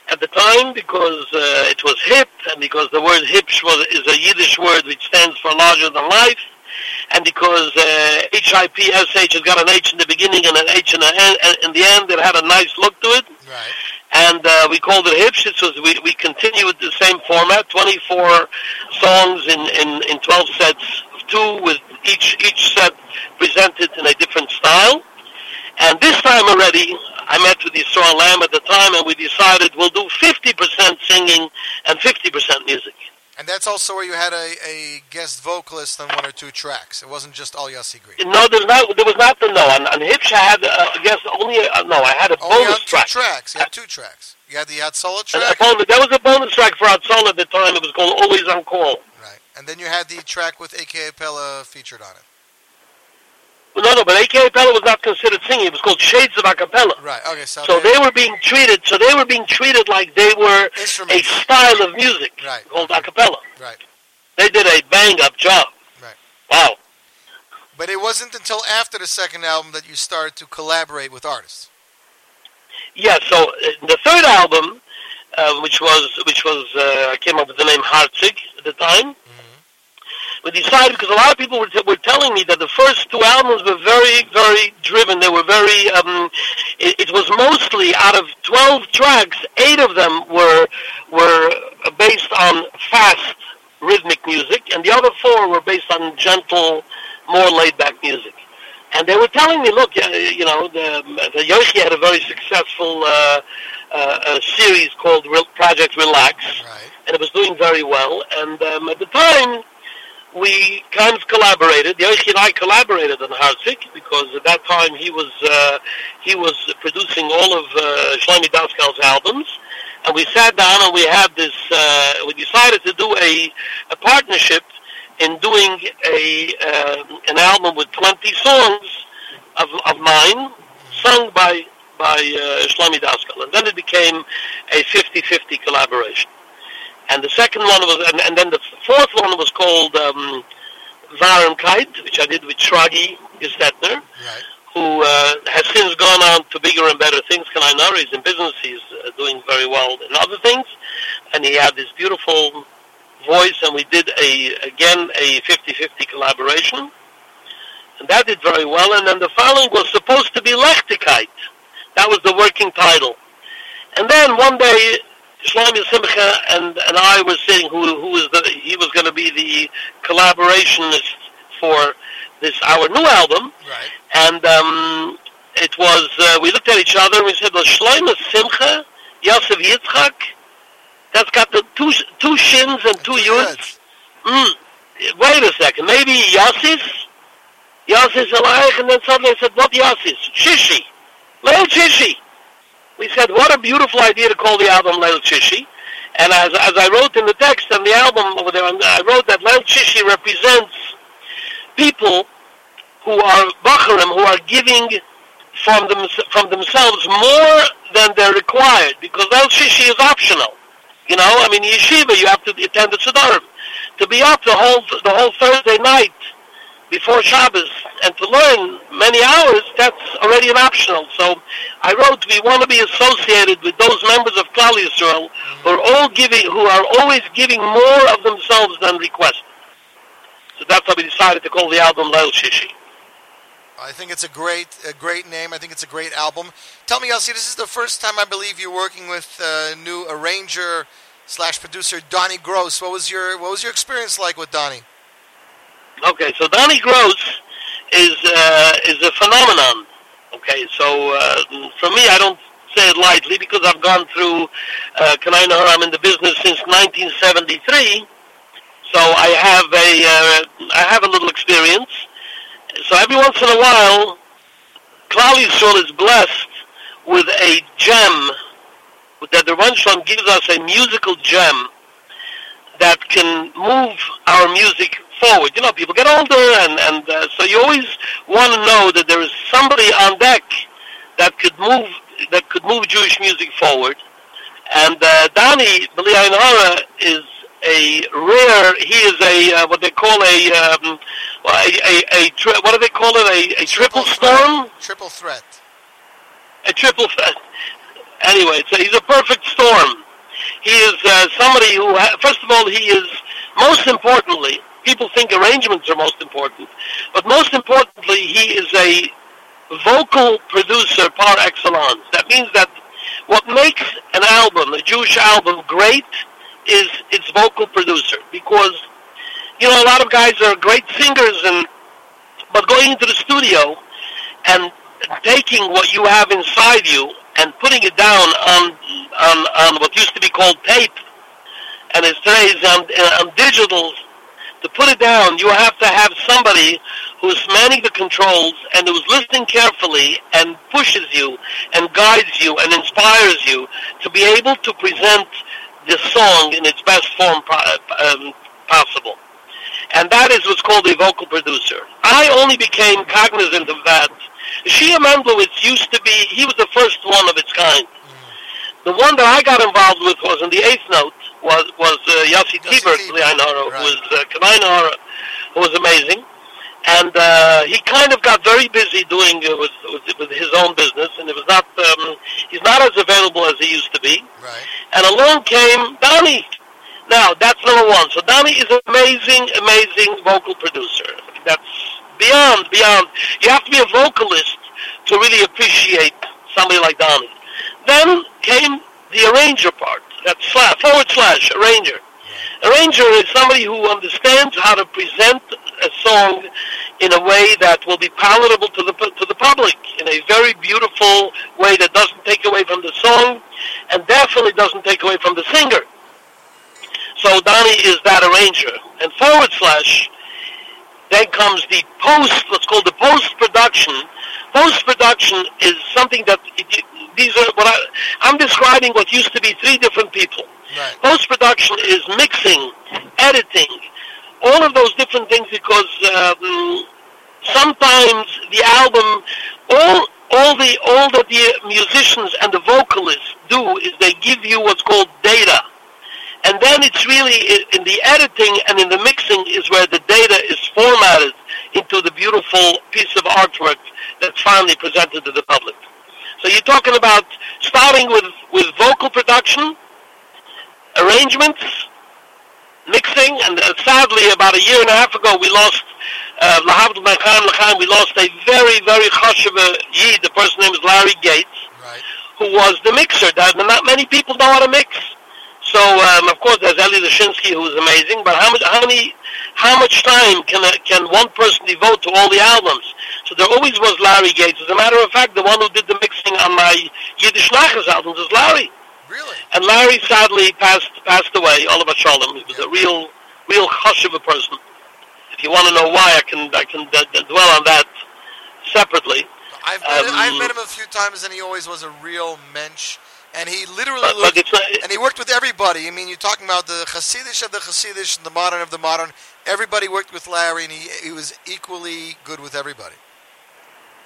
At the time, because uh, it was hip, and because the word Hipsh was is a Yiddish word which stands for larger than life, and because uh, HIPSH has got an H in the beginning and an H in the end, and in the end, it had a nice look to it. Right. And uh, we called it Hipsh. It was we we continued the same format, 24 songs in in in 12 sets of two, with each each set presented in a different style. And this time already, I met with Yisrael Lamm at the time, and we decided we'll do 50% singing and 50% music. And that's also where you had a, a guest vocalist on one or two tracks. It wasn't just all Yossi Green. No, there's not. There was not the no. On, on Hipsh, I had, uh, I guess, only uh, no. I had a Only on bonus two track. tracks. You had two tracks. You had the Hatzola And a track, bonus, there was a bonus track for Atzol at the time. It was called Always on Call. Right, and then you had the track with A.K.A. Pella featured on it. No, no, but A.K.A. Pella was not considered singing. It was called Shades of Acapella. Right. Okay. So, So they were being treated. So they were being treated like they were a style of music called acapella. Right. They did a bang up job. Right. Wow. But it wasn't until after the second album that you started to collaborate with artists. Yeah. So uh, the third album, uh, which was which was uh, I came up with the name Hartzig at the time. We decided because a lot of people were, t- were telling me that the first two albums were very, very driven. They were very. Um, it, it was mostly out of twelve tracks, eight of them were were based on fast rhythmic music, and the other four were based on gentle, more laid-back music. And they were telling me, look, you know, the, the Yochi had a very successful uh, uh, uh, series called Real Project Relax, and it was doing very well. And um, at the time, we kind of collaborated. Yochi and I collaborated on Hartzig because at that time he was uh, he was producing all of uh, Shlomi Daskal's albums, and we sat down and we had this. Uh, we decided to do a a partnership in doing a uh, an album with 20 songs of of mine, sung by by uh, Shlomi Daskal, and then it became a 50-50 collaboration. And the second one was, and, and then the fourth one was called um, Varemkeit, which I did with Shragee Gestetner, who uh, has since gone on to bigger and better things. Kanai Nara is in business. He's uh, doing very well in other things. And he had this beautiful voice, and we did, a again, a 50-50 collaboration. And that did very well. And then the following was supposed to be Lechtigkeit. That was the working title. And then one day, Shlomo Simcha and, and I were sitting, who, who was the, he was going to be the collaborationist for this, our new album. Right. And um, it was, uh, we looked at each other and we said, well, Shlomo Simcha, Yosef Yitzchak, that's got the two, two shins and two yuds. Mm, wait a second, maybe Yossis? Yossis Alayich, and then suddenly I said, what Yossis? Shishi. Leil Shishi. We said, what a beautiful idea to call the album Leil Shishi. And as, as I wrote in the text on the album over there, I wrote that Leil Shishi represents people who are Bacharim, who are giving from, them, from themselves more than they're required, because Leil Shishi is optional. You know, I mean, yeshiva, you have to attend the Siddurim. To be up the whole, the whole Thursday night before Shabbos and to learn many hours, that's already an optional. So I wrote, we want to be associated with those members of Klal Yisrael who are all giving, who are always giving more of themselves than requested. So that's how we decided to call the album Leil Shishi. I think it's a great, a great name. I think it's a great album. Tell me, Elsie, this is the first time I believe you're working with uh, new arranger slash producer Donnie Gross. What was your What was your experience like with Donnie? Okay, so Donnie Gross is uh, is a phenomenon. Okay, so uh, for me, I don't say it lightly because I've gone through uh, Kanai Nahar. I'm in the business since 1973, so I have a uh, I have a little experience. So every once in a while, Klal Yisrael is blessed with a gem that the Rebbeinu gives us a musical gem that can move our music forward. You know, people get older, and and uh, so you always want to know that there is somebody on deck that could move that could move Jewish music forward. And uh, Donnie Hara is a rare. He is a uh, what they call a um, a, a, a tri- what do they call it? A, a triple, storm. Triple threat. A triple threat. Anyway, so he's a perfect storm. He is uh, somebody who, ha- first of all, he is most importantly. People think arrangements are most important, but most importantly, he is a vocal producer par excellence. That means that what makes an album, a Jewish album, great is its vocal producer. Because, you know, a lot of guys are great singers, and but going into the studio and taking what you have inside you and putting it down on on, on what used to be called tape, and it's today is on, on digital. To put it down, you have to have somebody who's manning the controls and who's listening carefully and pushes you and guides you and inspires you to be able to present the song in its best form um, possible. And that is what's called a vocal producer. I only became cognizant of that. Shia Mendelowitz used to be, he was the first one of its kind. The one that I got involved with was in the eighth note, was, was uh, Yossi Tibert, Leonaro, who was uh, who was amazing. And uh, he kind of got very busy doing uh, with, with with his own business, and it was not um, he's not as available as he used to be. Right. And along came Donnie. Now that's number one. So Donnie is an amazing, amazing vocal producer. That's beyond beyond. You have to be a vocalist to really appreciate somebody like Donnie. Then came the arranger part. That's slash, forward slash arranger. Arranger is somebody who understands how to present a song in a way that will be palatable to the to the public in a very beautiful way that doesn't take away from the song and definitely doesn't take away from the singer. So Donnie is that arranger. And forward slash, then comes the post, what's called the post production. Post production is something that these are what I, I'm describing what used to be three different people. Right. Post production is mixing, editing, all of those different things because um, sometimes the album, all all the all that the musicians and the vocalists do is they give you what's called data, and then it's really in the editing and in the mixing is where the data is formatted into the beautiful piece of artwork that's finally presented to the public. So you're talking about starting with, with vocal production, arrangements, mixing, and uh, sadly, about a year and a half ago, we lost uh, We lost a very, very chashuv yid. The person's name is Larry Gates, who was the mixer. That not many people know how to mix. So um, of course, there's Eli Lishinsky, who's amazing. But how much, how many, how much time can a, can one person devote to all the albums? So there always was Larry Gates. As a matter of fact, the one who did the mixing on my Yiddish Nachas albums is Larry. Really? And Larry sadly passed passed away. Oliver Shalom. He was a real real hush of a person. If you want to know why, I can I can d- d- dwell on that separately. I've met, him, I've Um, met him a few times, and he always was a real mensch. And he literally But- but looked, it's not- and he worked with everybody. I mean, you're talking about the Hasidish of the Hasidish and the modern of the modern. Everybody worked with Larry, and he he was equally good with everybody.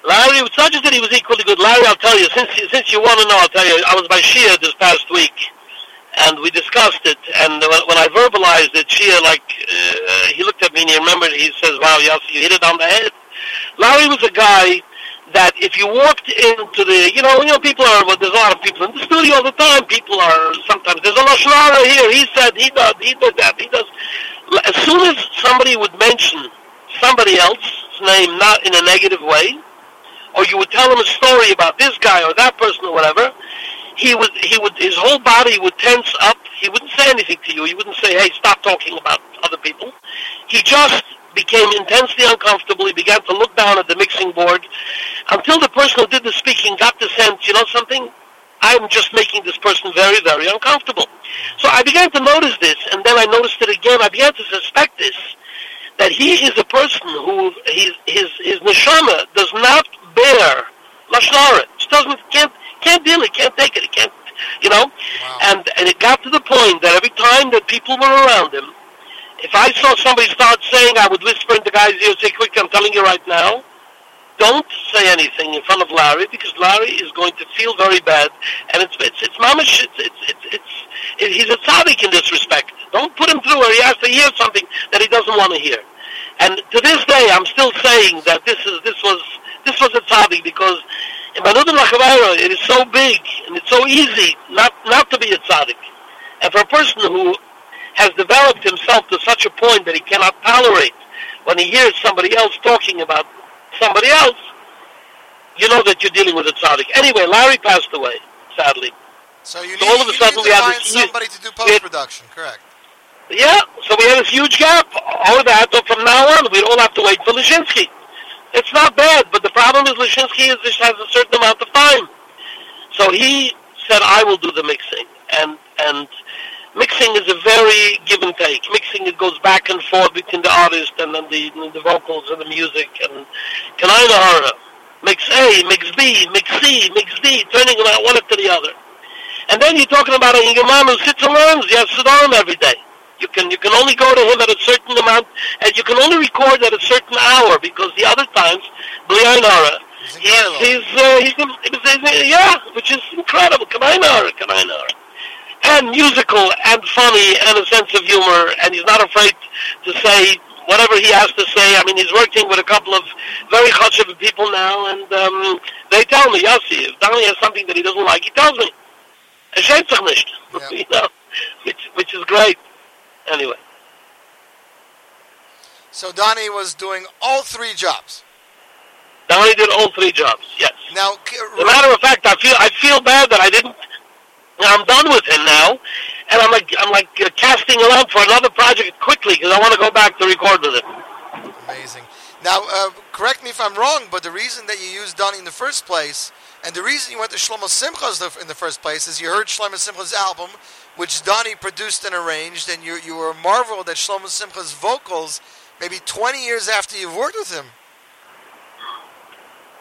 Larry, it's not just that he was equally good. Larry, I'll tell you, since since you want to know, I'll tell you. I was by Shia this past week, and we discussed it. And when, when I verbalized it, Shia, like, uh, he looked at me and he remembered. He says, "Wow, Yossi, you hit it on the head." Larry was a guy that if you walked into the, you know, you know, people are. Well, there's a lot of people in the studio all the time. People are sometimes there's a lashonara here. He said he does, he did that, he does. As soon as somebody would mention somebody else's name, not in a negative way, or you would tell him a story about this guy or that person or whatever, he would he would his whole body would tense up. He wouldn't say anything to you. He wouldn't say, "Hey, stop talking about other people." He just became intensely uncomfortable. He began to look down at the mixing board until the person who did the speaking got the sense, you know something? I'm just making this person very, very uncomfortable. So I began to notice this, and then I noticed it again. I began to suspect this that he is a person who his his his neshama does not bear lashon Just doesn't can't can't deal it, can't take it, it can't you know. And and it got to the point that every time that people were around him, if I saw somebody start saying, I would whisper in the guy's ear, say, "Quick, I'm telling you right now." Don't say anything in front of Larry because Larry is going to feel very bad, and it's it's it's mamish. It's it's it's, it's it, he's a tzaddik in this respect. Don't put him through where he has to hear something that he doesn't want to hear. And to this day, I'm still saying that this is this was this was a tzaddik because Lachavayra it is so big and it's so easy not not to be a tzaddik. And for a person who has developed himself to such a point that he cannot tolerate when he hears somebody else talking about somebody else, you know that you're dealing with a tzaddik. Anyway, Larry passed away, sadly. So you So all of a sudden need we find this huge- somebody to do post production. Correct. Yeah, so we had this huge gap. All that, so from now on, we'd all have to wait for Lishinsky. It's not bad, but problem is Lishinsky is, has a certain amount of time. So he said, I will do the mixing. And, and mixing is a very give and take. Mixing, it goes back and forth between the artist and then the, the vocals and the music. And Kanaina mix A, mix B, mix C, mix D, turning one after the other. And then you're talking about a Ingerman who sits and learns. He has to learn every day. You can you can only go to him at a certain amount, and you can only record at a certain hour because the other times, Blianara, he's he's uh, he's, he's, he's yeah, which is incredible. Kanainara, Kanainara, and musical and funny and a sense of humor, and he's not afraid to say whatever he has to say. I mean, he's working with a couple of very chashuv people now, and um, they tell me, Yossi, if Donnie has something that he doesn't like, he tells me. Nicht. you know, which, which is great. Anyway. So Donnie was doing all three jobs. Donnie did all three jobs, yes. Now, As a matter of fact, I feel I feel bad that I didn't. I'm done with him now, and I'm like I'm like uh, casting around for another project quickly because I want to go back to record with him. Amazing. Now, uh, correct me if I'm wrong, but the reason that you used Donnie in the first place, and the reason you went to Shlomo Simcha's in the first place, is you heard Shlomo Simcha's album, which Donnie produced and arranged, and you you were marveled at Shlomo Simcha's vocals, maybe 20 years after you've worked with him.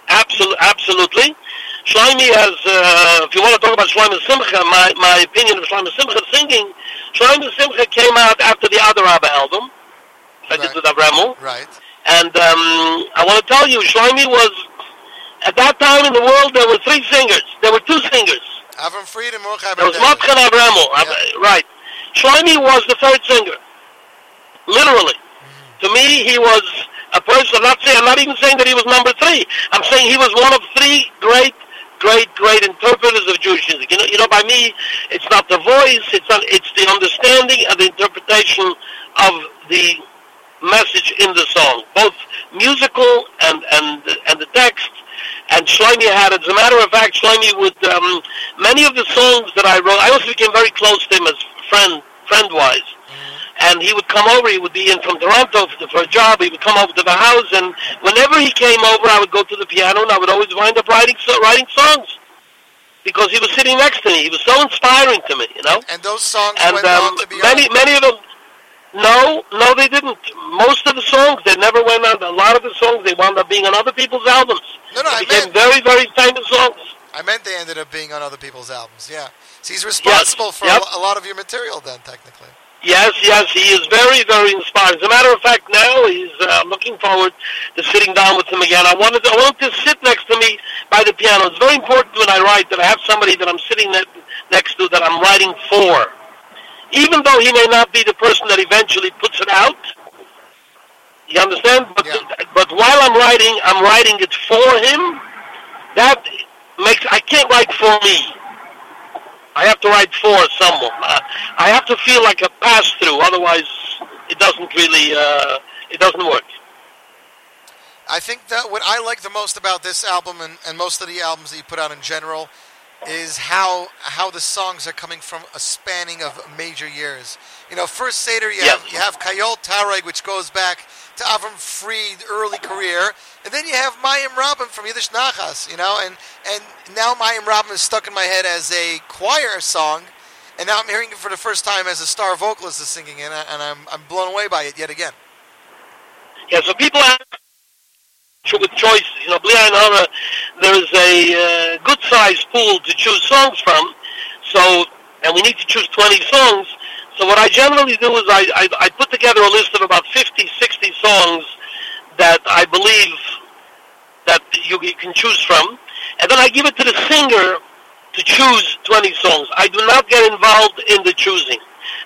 Absolutely, absolutely. Shlomi has, uh, if you want to talk about Shlomi Simcha, my, my opinion of Shlomi Simcha singing, Shlomi Simcha came out after the Other Abba album, I did with Avremel. Right. And um, I want to tell you, Shlomi was, at that time in the world, there were three singers. There were two singers. Avram Fried and Mordechai There was Berdella. Matkan Avremel, Av- right. Shlomi was the third singer, literally. Mm-hmm. To me, he was a person, I'm not saying I'm not even saying that he was number three. I'm saying he was one of three great, great, great interpreters of Jewish music. You know, you know, by me, it's not the voice, it's not, it's the understanding and the interpretation of the message in the song, both musical and and and the text. And Shlomi had it. As a matter of fact, Shlomi would um, many of the songs that I wrote. I also became very close to him as friend friend wise. And he would come over. He would be in from Toronto for, for a job. He would come over to the house, and whenever he came over, I would go to the piano, and I would always wind up writing so, writing songs because he was sitting next to me. He was so inspiring to me, you know. And those songs And went um, on to be many, on- many of them. No, no, they didn't. Most of the songs, they never went on. A lot of the songs, they wound up being on other people's albums. No, no, they I became very, very famous songs. I meant they ended up being on other people's albums. Yeah. So he's responsible for Yep. a, a lot of your material then, technically. Yes, yes, he is very, very inspiring. As a matter of fact, now he's uh, looking forward to sitting down with him again. I wanted, I want to sit next to me by the piano. It's very important when I write that I have somebody that I'm sitting next to that I'm writing for. Even though he may not be the person that eventually puts it out, you understand? But but while I'm writing, I'm writing it for him. That makes I can't write for me. I have to write for someone. I have to feel like a pass through. Otherwise, it doesn't really uh, it doesn't work. I think that what I like the most about this album and, and most of the albums that you put out in general is how how the songs are coming from a spanning of major years. You know, first Seder you have you have Kayol Tareg, which goes back to Avram Fried early career, and then you have Mayim Rabim from Yiddish Nachas. You know, and and now Mayim Rabim is stuck in my head as a choir song, and now I'm hearing it for the first time as a star vocalist is singing it, and I'm I'm blown away by it yet again. Yeah, so people have with choices. You know, Bli Ayin Hara, there's a uh, good sized pool to choose songs from. So, and we need to choose 20 songs. So what I generally do is I, I, I put together a list of about 50, 60 songs that I believe that you, you can choose from. And then I give it to the singer to choose 20 songs. I do not get involved in the choosing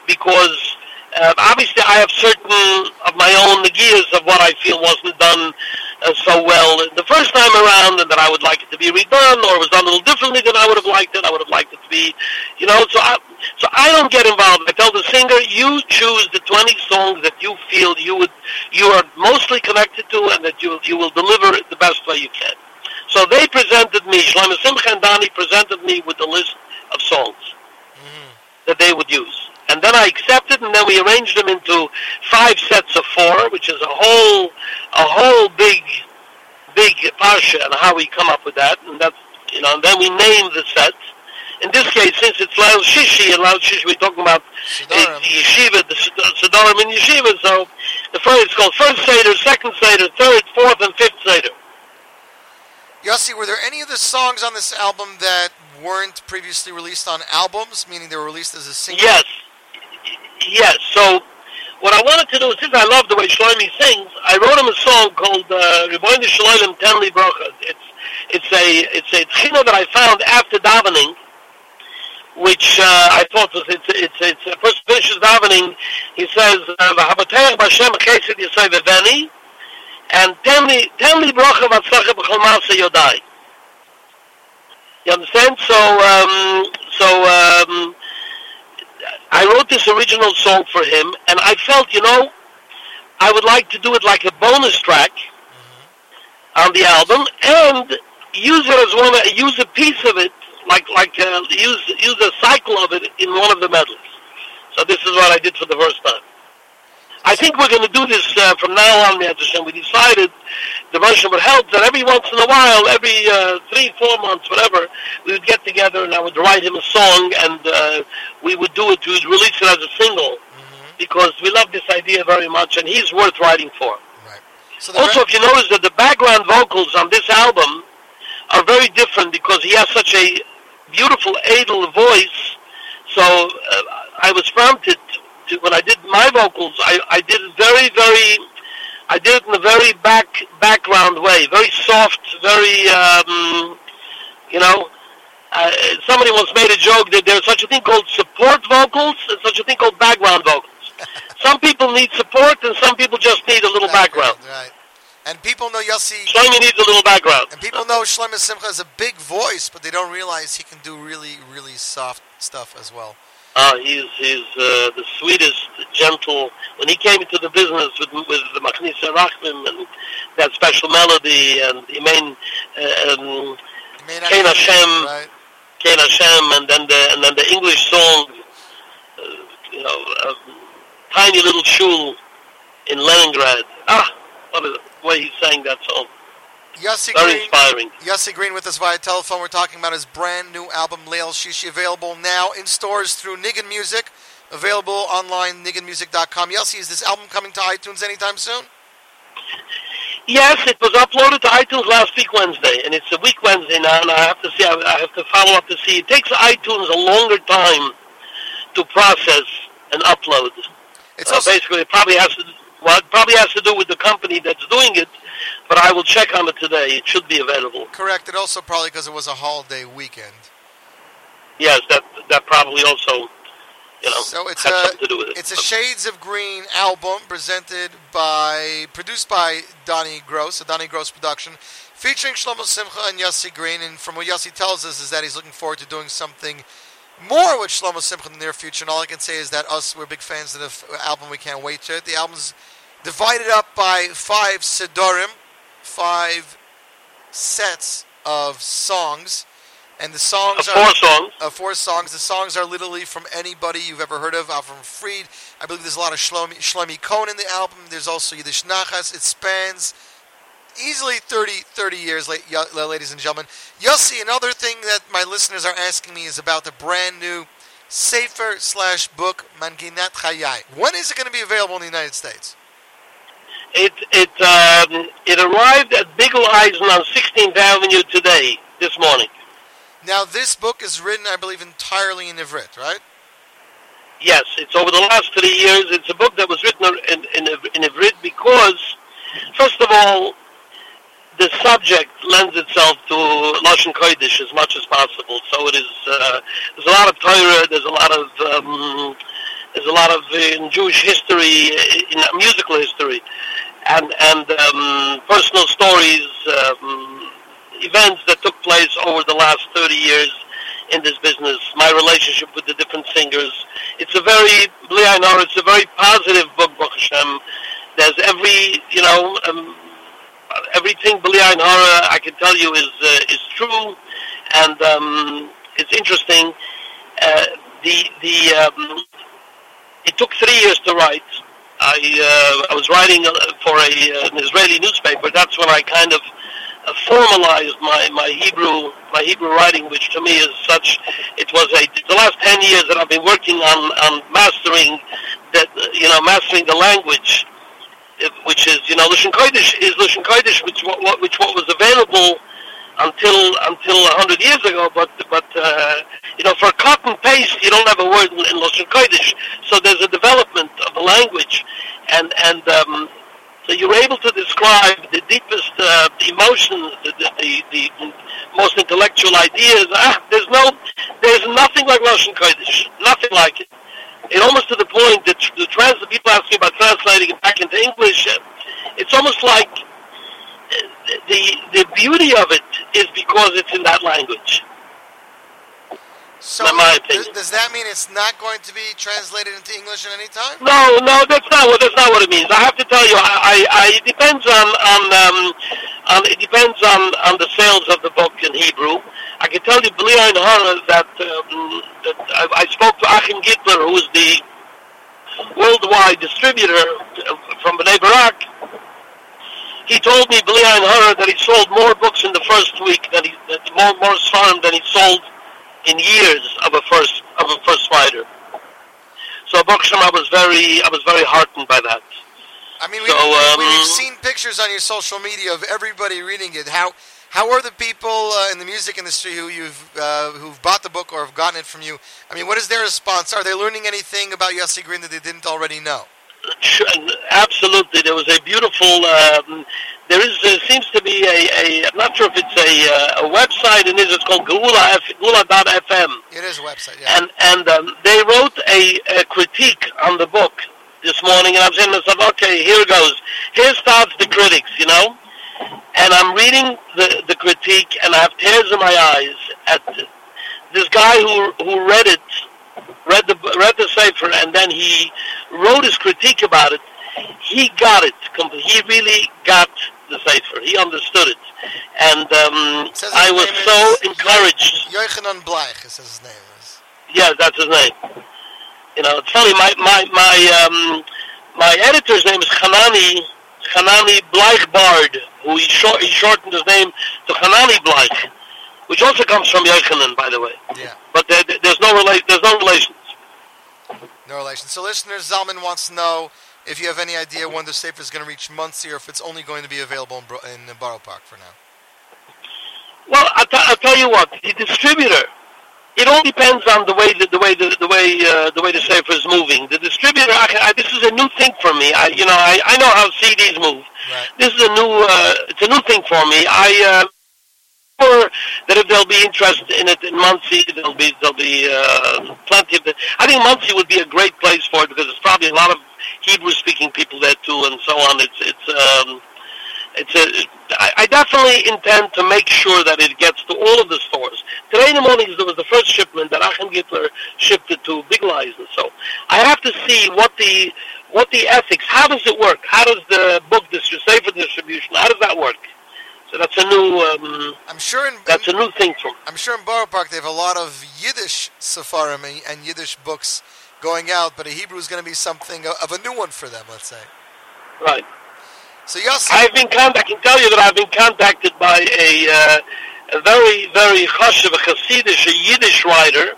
because uh, obviously I have certain of my own ideas of what I feel wasn't done uh, so well the first time around and that I would like it to be redone or it was done a little differently than I would have liked it. I would have liked it to be, you know, so I, so I don't get involved. I tell the singer, you choose the 20 songs that you feel you would, you are mostly connected to and that you, you will deliver it the best way you can. So they presented me, Shlomo Simcha and Dani presented me with a list of songs that they would use. And then I accepted, and then we arranged them into five sets of four, which is a whole, a whole big, big parsha, and how we come up with that. And that's, you know, and then we name the sets. In this case, since it's Leil Shishi, and Leil Shishi, we're talking about uh, the yeshiva, the Sed- Sedarim in yeshiva. So the first, it's called first Seder, second Seder, third, fourth, and fifth Seder. Yossi, were there any of the songs on this album that weren't previously released on albums, meaning they were released as a single? Yes. Yes. So what I wanted to do, since I love the way Shlomi sings, I wrote him a song called uh, Olam Tenli Bracha. It's it's a it's a tchina that I found after davening, which uh, I thought was it's it's it's a person finishes davening. He says V'habatayach B'Hashem Chesed Yisai Veveni, and Tenli Tenli Bracha V'Atzlacha B'Chol Maaseh Yodai. You understand? So um, so. Um, I wrote this original song for him, and I felt, you know, I would like to do it like a bonus track on the album, and use it as one, use a piece of it, like like uh, use use a cycle of it in one of the medleys. So this is what I did for the first time. I think we're going to do this uh, from now on. Hashem. We decided the Russian would help that every once in a while, every uh, three, four months, whatever, we would get together and I would write him a song and uh, we would do it, we would release it as a single because we love this idea very much and he's worth writing for. also, if you notice that the background vocals on this album are very different because he has such a beautiful, edel voice. So uh, I was prompted when I did my vocals, I, I did it very, very, I did it in a very back background way, very soft, very, um, you know. Uh, somebody once made a joke that there's such a thing called support vocals and such a thing called background vocals. some people need support and some people just need a little background. Right. And people know Yossi. Shlomi needs a little background. And people know Shlomo Simcha has a big voice, but they don't realize he can do really, really soft stuff as well. Uh, he's he's uh, the sweetest, gentle. When he came into the business with with the Machnisa Rachmim and that special melody and the main uh, um, Kain Hashem, Right. Kain Hashem, and then the and then the English song, uh, you know, tiny little shul in Leningrad. Ah, what a way he sang that song. Yossi Very Green, inspiring. Yossi Green with us via telephone. We're talking about his brand new album, Leil Shishi, available now in stores through Niggin Music, available online, nigginmusic.com. Yossi, is this album coming to iTunes anytime soon? Yes, it was uploaded to iTunes last week Wednesday, and it's a week Wednesday now, and I have to see, I have to follow up to see. It takes iTunes a longer time to process and upload. It's uh, basically it probably has to well, it probably has to do with the company that's doing it, but I will check on it today. It should be available. Correct. It also probably because it was a holiday weekend. Yes, that that probably also, you know, So it's has a something to do with it. it's a Shades of Green album presented by produced by Donnie Gross, a Donnie Gross production, featuring Shlomo Simcha and Yossi Green. And from what Yossi tells us is that he's looking forward to doing something more with Shlomo Simcha in the near future. And all I can say is that us we're big fans of the album. We can't wait to it. The album's divided up by five sidorim, five sets of songs. And the songs are four songs. Uh, four songs. The songs are literally from anybody you've ever heard of. Avram Fried, I believe there's a lot of Shlomi, Shlomi Cohen in the album. There's also Yiddish Nachas. It spans easily 30, 30 years, ladies and gentlemen. Yossi, another thing that my listeners are asking me is about the brand new Sefer slash book Manginat Chayai. When is it going to be available in the United States? It it um, it arrived at Biegeleisen on 16th Avenue today, this morning. Now, this book is written, I believe, entirely in Ivrit, right? Yes, it's over the last three years. It's a book that was written in in, in Ivrit because, first of all, the subject lends itself to Lashon Kodesh as much as possible. So it is. Uh, there's a lot of Torah. There's a lot of. Um, there's a lot of uh, in Jewish history, in musical history, and and um, personal stories, um, events that took place over the last 30 years in this business. My relationship with the different singers. It's a very, Einor, it's a very positive book, Baruch Hashem. There's every, you know, um, everything Bli Einor I can tell you is uh, is true, and um, it's interesting. Uh, the the um, it took three years to write. I uh, I was writing for a uh, an Israeli newspaper. That's when I kind of uh, formalized my, my Hebrew my Hebrew writing, which to me is such. It was a the last ten years that I've been working on on mastering that you know mastering the language, which is you know Lashon Kodesh is Lashon Kodesh, which what, what which what was available until until a hundred years ago. But but uh, you know, for and paste, you don't have a word in, Lashon Kodesh. So there's a development of the language, and and um, so you're able to describe the deepest uh, emotions, the, the, the, the most intellectual ideas. Ah, there's no, there's nothing like Lashon Kodesh. Nothing like it. It almost to the point that the trans people ask me about translating it back into English. It's almost like the the beauty of it is because it's in that language. So, In my does, does that mean it's not going to be translated into English at any time? No, no, that's not what that's not what it means. I have to tell you, I, I, I it depends on on um, on it depends on on the sales of the book in Hebrew. I can tell you, Bli Ein Hara, that um, that I, I spoke to Achim Gittler, who is the worldwide distributor uh, from Bnei Barak. He told me, Bli Ein Hara, that he sold more books in the first week than he that more more farm than he sold in years of a first of a first fighter. So Baruch Hashem, I was very I was very heartened by that. I mean, we've, um, we've seen pictures on your social media of everybody reading it. How how are the people uh, in the music industry who you've uh, who've bought the book or have gotten it from you? I mean, what is their response? Are they learning anything about Yossi Green that they didn't already know? Absolutely, there was a beautiful. Um, there is there seems to be a, a I'm not sure if it's a uh, a website in Israel. It's called Gula F, Geula.fm. It is a website, yeah. and and um, they wrote a, a critique on the book, this morning, and I'm saying to myself, okay, here goes. Here starts the critics, you know. And I'm reading the the critique, and I have tears in my eyes at this guy who who read it, read the read the cipher, and then he wrote his critique about it. He got it. He really got the cipher. He understood it, and um, his I was so encouraged. Yochanan Bleich, it says his name is. Yeah, that's his name. You know, it's funny. My my my um, my editor's name is Hanani Hanani Bleichbard, who he, short, he shortened his name to Hanani Bleich, which also comes from Yochanan, by the way. Yeah. But there, there- there's no relation. There's no relation. No relation. So, listeners, Zalman wants to know if you have any idea when the Sefer is going to reach Monsey or if it's only going to be available in, Bro- in Borough Park for now. Well, I'll, t- I'll tell you what. The distributor. It all depends on the way the, the way the, the way uh, the way the safer is moving. The distributor. I, I, this is a new thing for me. I you know I, I know how CDs move. This is a new uh, it's a new thing for me. I uh, sure that if there'll be interest in it in Monsey, there'll be there'll be uh, plenty of. The, I think Monsey would be a great place for it because there's probably a lot of Hebrew-speaking people there too, and so on. It's it's. Um, it's a, I, I definitely intend to make sure that it gets to all of the stores. Today in the mornings there was the first shipment that Achim Gittler shipped it to Biegeleisen, and so I have to see what the what the ethics. How does it work? How does the book distribution, safer distribution? How does that work? So that's a new. Um, I'm sure in that's a new thing for. I'm sure in Borough Park they have a lot of Yiddish Sefarim and- Yiddish books going out, but a Hebrew is going to be something of a new one for them, let's say. Right. So Yossi, I've been con- I can tell you that I've been contacted by a, uh, a very, very chashiv, a Hasidish, a Yiddish writer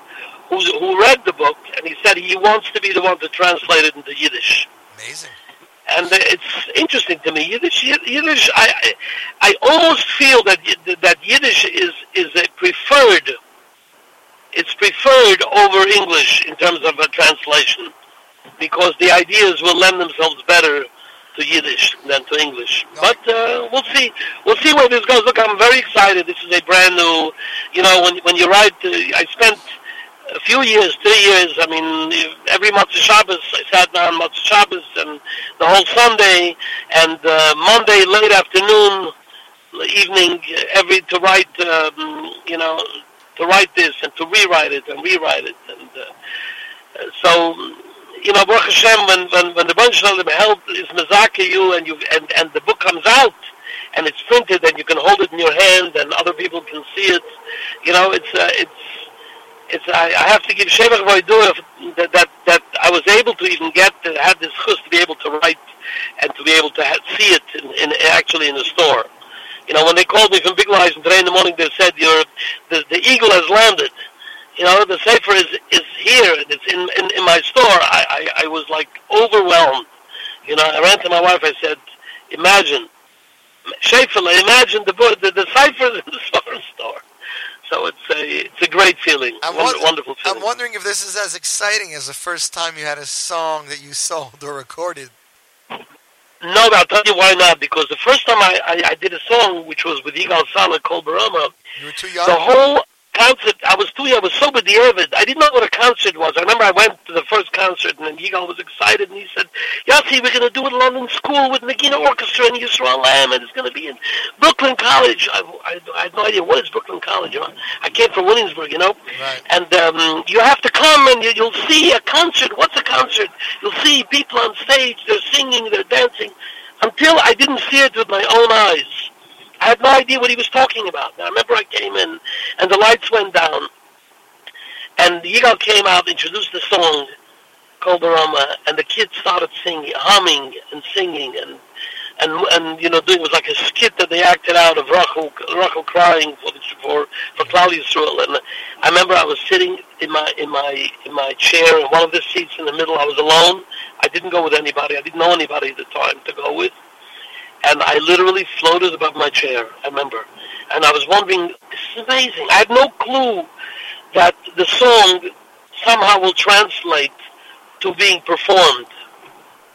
who read the book, and he said he wants to be the one to translate it into Yiddish. Amazing. And it's interesting to me. Yiddish, Yiddish. I, I, I almost feel that that Yiddish is is a preferred. It's preferred over English in terms of a translation, because the ideas will lend themselves better to Yiddish than to English. But uh, we'll see. We'll see where this goes. Look, I'm very excited. This is a brand new. You know, when when you write, uh, I spent a few years, three years. I mean, every Matzah Shabbos, I sat down Matzah Shabbos and the whole Sunday and uh, Monday late afternoon, evening, every to write. Um, you know, to write this and to rewrite it and rewrite it and. Uh, uh, so you know, Baruch Hashem, when, when, when the Baruch Shalom help is Mazaka you and, you and, and the book comes out and it's printed and you can hold it in your hand and other people can see it, you know, it's, uh, it's, it's, I, I have to give Shevach Voidur that, that, that I was able to even get, uh, to have this chus to be able to write and to be able to see it in, in, actually in the store. You know, when they called me from Biegeleisen and today in the morning they said, You're, the, the eagle has landed you know, the Sefer is, is here, it's in, in, in my store. I, I, I was like overwhelmed. You know, I ran to my wife, I said, imagine, Shefela, imagine the, the, the Sefer in the store. So it's a, it's a great feeling, I'm, Wonder, won- wonderful feeling. I'm wondering if this is as exciting as the first time you had a song that you sold or recorded. No, I'll tell you why not. Because the first time I, I, I did a song, which was with Igal Sala, called Barama, You were too young. the whole concert, I was too young, I was so bediavad. I didn't know what a concert was. I remember I went to the first concert, and then Yigal was excited, and he said, Yossi, we're going to do it in London School with Nagina Orchestra and Yisrael Lamm, and it's going to be in Brooklyn College. I, I, I had no idea, what is Brooklyn College? You know? I came from Williamsburg, you know? And um, you have to come, and you, you'll see a concert. What's a concert? You'll see people on stage, they're singing, they're dancing. Until I didn't see it with my own eyes. I had no idea what he was talking about. I remember I came in, and the lights went down, and Yigal came out, introduced the song, Kol Barama, and the kids started singing, humming and singing, and and and you know, doing it was like a skit that they acted out of Rachel, Rachel crying for the, for for Klal Yisrael. And I remember I was sitting in my in my in my chair in one of the seats in the middle. I was alone. I didn't go with anybody. I didn't know anybody at the time to go with and I literally floated above my chair. I remember, and I was wondering, this is amazing. I had no clue that the song somehow will translate to being performed.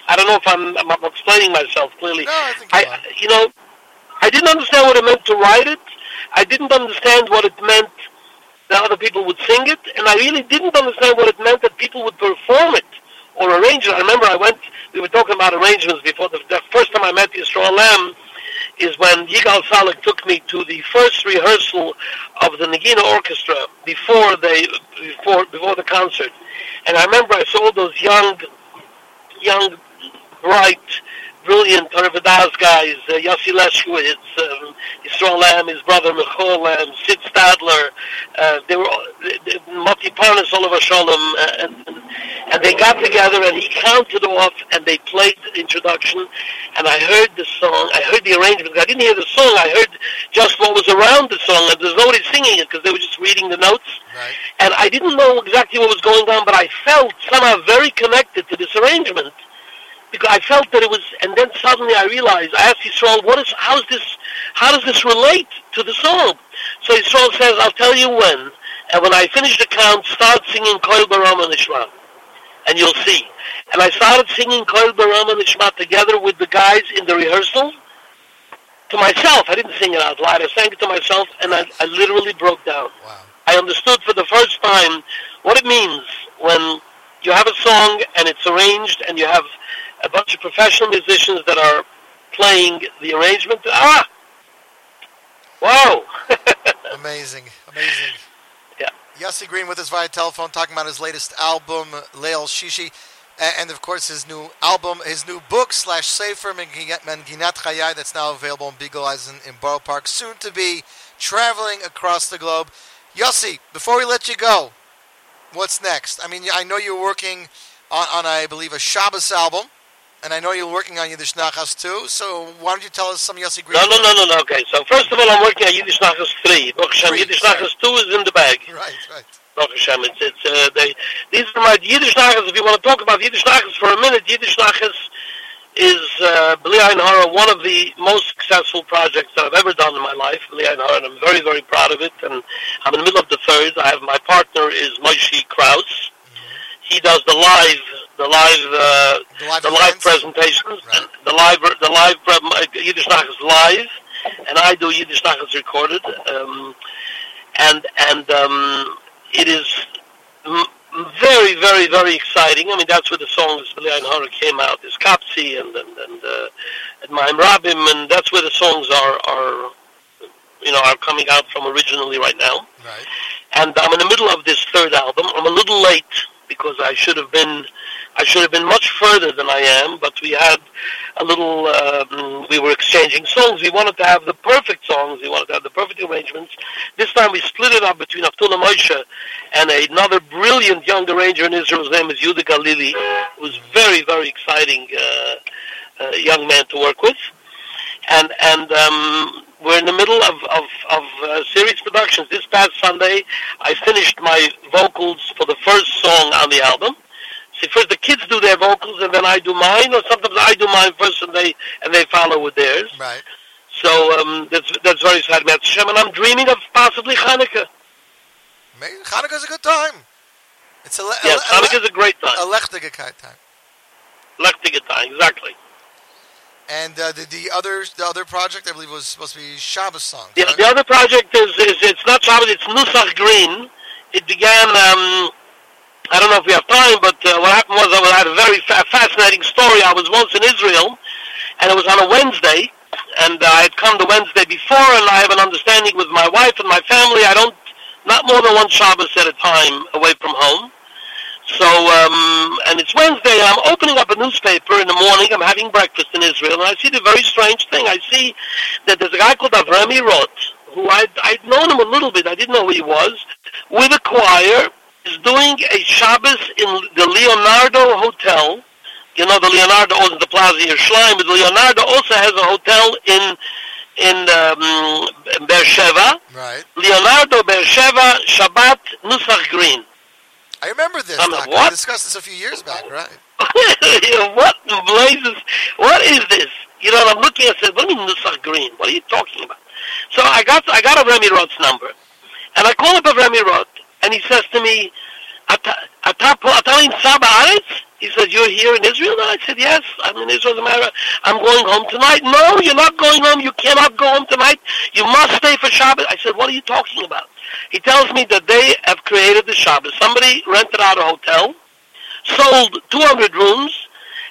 I don't know if I'm, I'm explaining myself clearly. No, I you know, I didn't understand what it meant to write it. I didn't understand what it meant that other people would sing it, and I really didn't understand what it meant that people would perform it or arrangement. I remember I went. We were talking about arrangements before. The, the first time I met Yisrael Lamm is when Yigal Salik took me to the first rehearsal of the Nagina Orchestra before they before before the concert, and I remember I saw those young, young, bright, brilliant Torah guys, uh, Yossi Leshkowitz, um, Yisrael Lamm, his brother Michal Lamm, Sid Stadler, uh, they were all- they- they- Moti Parnas, Oliver Shalom, uh, and, and, they got together and he counted off and they played the introduction and I heard the song, I heard the arrangement. I didn't hear the song, I heard just what was around the song and there's nobody singing it because they were just reading the notes. And I didn't know exactly what was going on, but I felt somehow very connected to this arrangement because I felt that it was, and then suddenly I realized, I asked Yisrael, what is, how is this, how does this relate to the song? So Yisrael says, I'll tell you when, and when I finish the count, start singing Koil Barama Nishma, and you'll see. And I started singing Koil Barama Nishma together with the guys in the rehearsal, to myself. I didn't sing it out loud. I sang it to myself, and I, I literally broke down. Wow. I understood for the first time what it means when you have a song and it's arranged, and you have a bunch of professional musicians that are playing the arrangement. Ah, wow! Amazing, amazing. Yeah. Yossi Green with us via telephone talking about his latest album, Leil Shishi, and of course his new album, his new book slash Sefer Menginat Chayai that's now available in Biegeleisen in, in Borough Park, soon to be traveling across the globe. Yossi, before we let you go, what's next? I mean, I know you're working on, on I believe, a Shabbos album, and I know you're working on Yiddish Nachas too. So why don't you tell us some Yossi Green? No, no, no, no, no. Okay, so first of all, I'm working on Yiddish Nachas 3. Baruch Hashem, Three, Yiddish sorry. Nachas 2 is in the bag. Right, right. Baruch Hashem, it's, it's, uh, they, these are my Yiddish Nachas. If you want to talk about Yiddish Nachas for a minute, Yiddish Nachas is, uh, B'li Hara, one of the most successful projects that I've ever done in my life, B'li Hara, and I'm very, very proud of it. And I'm in the middle of the third. I have my partner is Moshe Kraus. He does the live, the live, uh, the live, presentations, and the live, the live uh, Yiddish Nachas live, and I do Yiddish Nachas recorded. Um, and and um, it is m- very, very, very exciting. I mean, that's where the songs Ayin Hara came out. There's Kapsi and and and, uh, and Maim Rabim, and that's where the songs are are you know are coming out from originally right now. Right. And I'm in the middle of this third album. I'm a little late because I should have been I should have been much further than I am, but we had a little, um, we were exchanging songs. We wanted to have the perfect songs. We wanted to have the perfect arrangements. This time we split it up between Abdullah Moshe and another brilliant young arranger in Israel. His name is Yuda Galili. Was very, very exciting uh, uh, young man to work with. And, and um, we're in the middle of, of, of uh, series productions. This past Sunday, I finished my vocals for the first song on the album. See, first the kids do their vocals, and then I do mine, or sometimes I do mine first, and they and they follow with theirs. Right. So um, that's that's very Matt Hashem, and I'm dreaming of possibly Hanukkah. Maybe Hanukkah's a good time. It's a le- Yes, a, le- Hanukkah's a great time. a lechtige time. Lechtige time, exactly. And uh, the, the other the other project I believe was supposed to be Shabbos song. The, the other project is, is it's not Shabbos, it's Nusach Green. It began, um, I don't know if we have time, but uh, what happened was I had a very fa- fascinating story. I was once in Israel, and it was on a Wednesday, and uh, I had come the Wednesday before, and I have an understanding with my wife and my family. I don't, not more than one Shabbos at a time away from home. So, um, and it's Wednesday, and I'm opening up a newspaper in the morning. I'm having breakfast in Israel, and I see the very strange thing. I see that there's a guy called Avrami Roth, who I'd, I'd known him a little bit. I didn't know who he was. With a choir, is doing a Shabbos in the Leonardo Hotel. You know, the Leonardo owns the Plaza Yerushalayim, but Leonardo also has a hotel in in um, Beersheba. Right. Leonardo Beersheba Shabbat Nusach Green. I remember this. I'm like, what? We discussed this a few years back, right? what in blazes? What is this? You know, and I'm looking. I said, "What do you mean Nusach Green? What are you talking about?" So I got I got a Remy Roth's number, and I call up a Remy Roth, and he says to me, "Ata ata po ata in Saba Aretz?" He said, "You're here in Israel?" And I said, "Yes, I'm in Israel. As I'm going home tonight." No, you're not going home. You cannot go home tonight. You must stay for Shabbat. I said, "What are you talking about?" He tells me that they have created the Shabbat. Somebody rented out a hotel sold 200 rooms,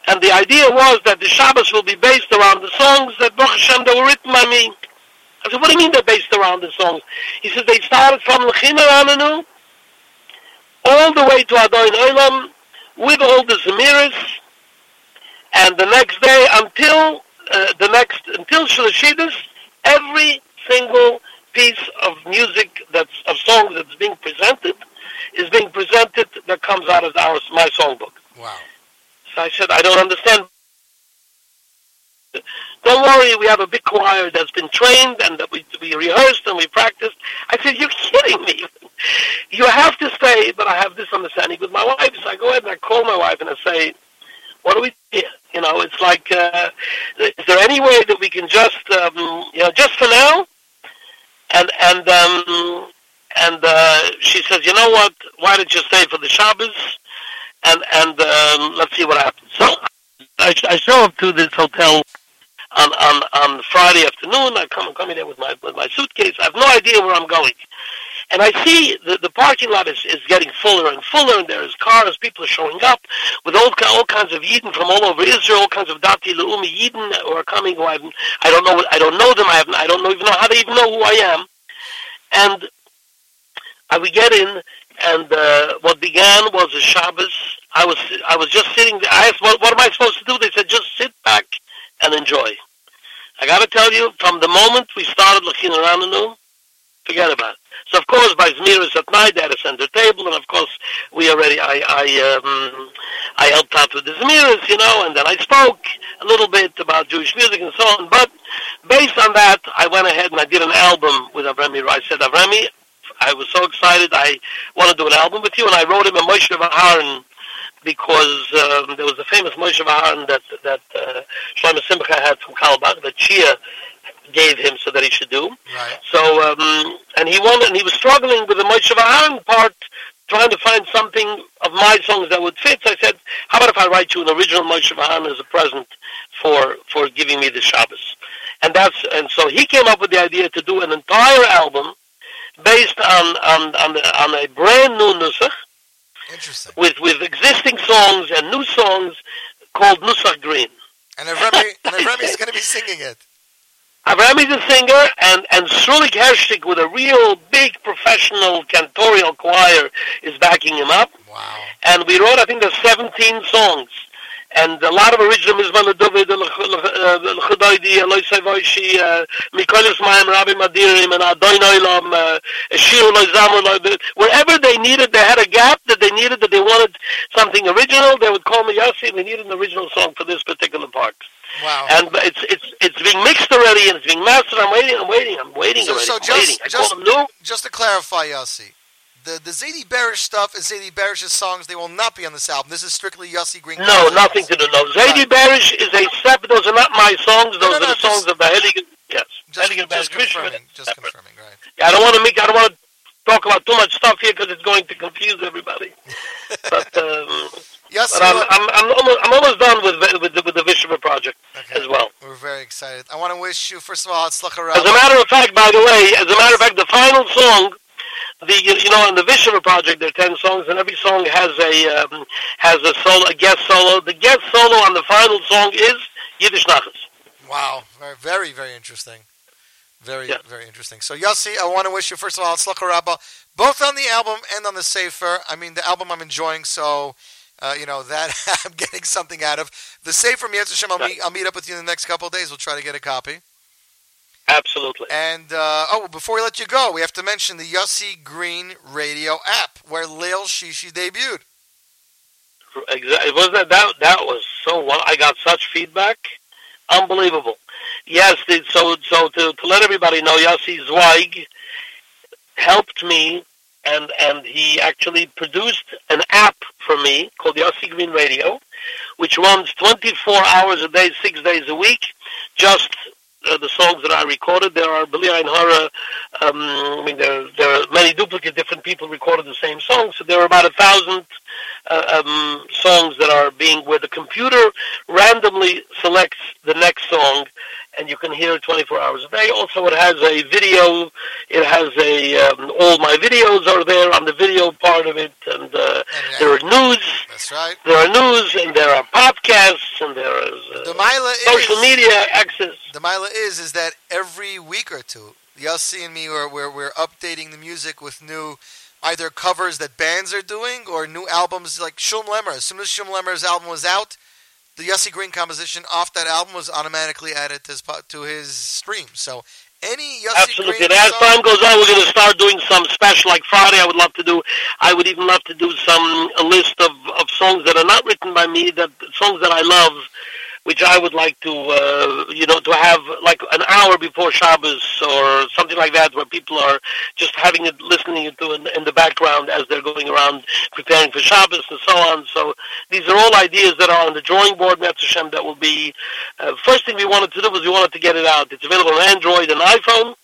and the idea was that the Shabbos will be based around the songs that Baruch Hashem that were written by me. I said, what do you mean they're based around the songs? He said, they started from Lechina Ananu all the way to Adoin Olam with all the Zemiris, and the next day until uh, the next, until Shalashidus, every single piece of music that's, of song that's being presented is being presented that comes out of our, my songbook. Wow. So I said, I don't understand. Don't worry, we have a big choir that's been trained and that we, we rehearsed and we practiced. I said, you're kidding me. You have to stay, but I have this understanding with my wife. So I go ahead and I call my wife and I say, what do we do? You know, it's like, uh, is there any way that we can just, um, you know, just for now? And, and, um, and, uh, she says, you know what? Why don't you stay for the Shabbos? And, and, um, let's see what happens. So I, I show up to this hotel on, on, on Friday afternoon. I come, I'm coming there with my, with my suitcase. I have no idea where I'm going. And I see the, the parking lot is, is getting fuller and fuller, and there's cars, people are showing up with all, all kinds of Yidden from all over Israel, all kinds of Dati Leumi Yidden who are coming who I've, I don't know, I don't know them, I, have, I don't know, even know how they even know who I am. And I we get in, and uh, what began was a Shabbos. I was I was just sitting there. I asked, what, what am I supposed to do? They said, just sit back and enjoy. I got to tell you, from the moment we started looking around the new, forget about it. So of course, by Zmiris at night, they had a center table, and of course, we already, I, I, um, I helped out with the Zmiris, you know, and then I spoke a little bit about Jewish music and so on. But based on that, I went ahead and I did an album with Avrami. I said, Avrami, I was so excited. I want to do an album with you, and I wrote him a Moshe Vaharan because um, there was a famous Moshe that that uh, Shlomo Simcha had from Kalbach that Chia gave him so that he should do. Right. So um, and he wanted, and he was struggling with the Moshe part, trying to find something of my songs that would fit. So I said, how about if I write you an original Moshe as a present for for giving me the Shabbos? And that's and so he came up with the idea to do an entire album based on on on, on a brand new nusach Interesting. with with existing songs and new songs called Nusach Green. And Avrami, and Avrami's going to be singing it. Avrami a singer and and Srulik Hershtik with a real big professional cantorial choir is backing him up. Wow. And we wrote I think there's 17 songs. And a lot of original Mizman David, L'Chudoidi, Eloi Savoishi, Mikolis Maim, Rabbi Madirim, and Adoin Oilam, uh, Shir Eloi Zamu, Eloi- wherever they needed, they had a gap that they needed, that they wanted something original, they would call me, Yossi, and we need an original song for this particular part. Wow. And it's it's it's being mixed already and it's being mastered. I'm waiting. I'm waiting. I'm waiting So, already. so just, waiting. Just, call them new. just to clarify, Yossi, the the Zadie Barish stuff is Zadie Barish's songs. They will not be on this album. This is strictly Yossi Green. No, nothing to do. No, Zadie Barish is a separate. Those are not my songs. Those are the songs of the Heligan. Yes, Just, Heligan just confirming. Just confirming. Right. Yeah, I don't want to make. I don't want to talk about too much stuff here because it's going to confuse everybody. but um, Yes, but I'm, I'm, I'm almost I'm almost done with the- with the, with the Vishma project as well. We're very excited. I want to wish you, first of all, Hatzlacha As a matter of fact, by the way, as a matter of fact, the final song, the you know, on the Vishnu project, there are ten songs, and every song has a um, has a solo, a guest solo. The guest solo on the final song is Yiddish Nachas. Wow, very, very, interesting. Very, very interesting. So, Yossi, I want to wish you, first of all, Hatzlacha Rabba, both on the album and on the Sefer. I mean, the album I'm enjoying, so, uh, you know, that I'm getting something out of. The Sefer, Mitzvah Hashem, I'll, meet, I'll meet up with you in the next couple of days. We'll try to get a copy. Absolutely. And, uh, oh, before we let you go, we have to mention the Yossi Green radio app, where Leil Shishi debuted. Exactly. Was that that that was so? Well, I got such feedback, unbelievable. Yes, so so to to let everybody know, Yossi Zweig helped me, and and he actually produced an app for me called Yossi Green Radio, which runs 24 hours a day, six days a week, just uh, the songs that I recorded. There are Billy Einhara, um, I mean, there, there are many duplicate different people recorded the same song, so there are about a thousand uh, um, songs that are being, where the computer randomly selects the next song, and you can hear it 24 hours a day. Also, it has a video. It has a um, all my videos are there on the video part of it, and uh, there are news. That's right. There are news, and there are podcasts, and there is uh, The Mila social is, media access. The Mila is is that every week or two, Yossi and me are we're, we're updating the music with new either covers that bands are doing or new albums like Shulem Lemmer. As soon as Shulem Lemmer's album was out, the Yossi Green composition off that album was automatically added to his to his stream. So any Yossi Absolutely. Green And as song- time goes on, we're going to start doing some special, like Friday. I would love to do. I would even love to do some a list of of songs that are not written by me, that songs that I love, which I would like to, uh, you know, to have like an hour before Shabbos or something like that, where people are just having it, listening to in, in the background as they're going around preparing for Shabbos and so on. So these are all ideas that are on the drawing board, Hashem, that will be. Uh, first thing we wanted to do was we wanted to get it out. It's available on Android and iPhone.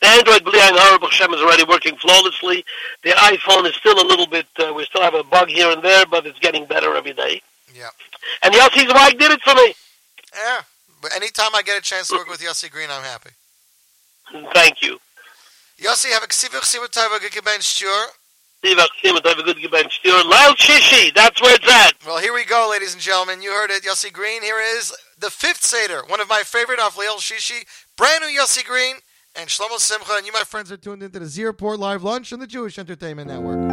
The Android Bli Ayin Hara Hashem is already working flawlessly. The iPhone is still a little bit, uh, we still have a bug here and there, but it's getting better every day. Yeah. And Yossi's wife did it for me. Yeah. But anytime I get a chance to work with Yossi Green, I'm happy. Thank you. Yossi, have a ksivich sivotayva gekiben shur. Steve Achim, have a good. You're loud shishi. That's where it's at. Well, here we go, ladies and gentlemen. You heard it, Yossi Green. Here is the fifth Seder, one of my favorite off Leil Shishi, brand new Yossi Green, and Shlomo Simcha. And you, my friends, are tuned into the Z Report Live Lunch on the Jewish Entertainment Network.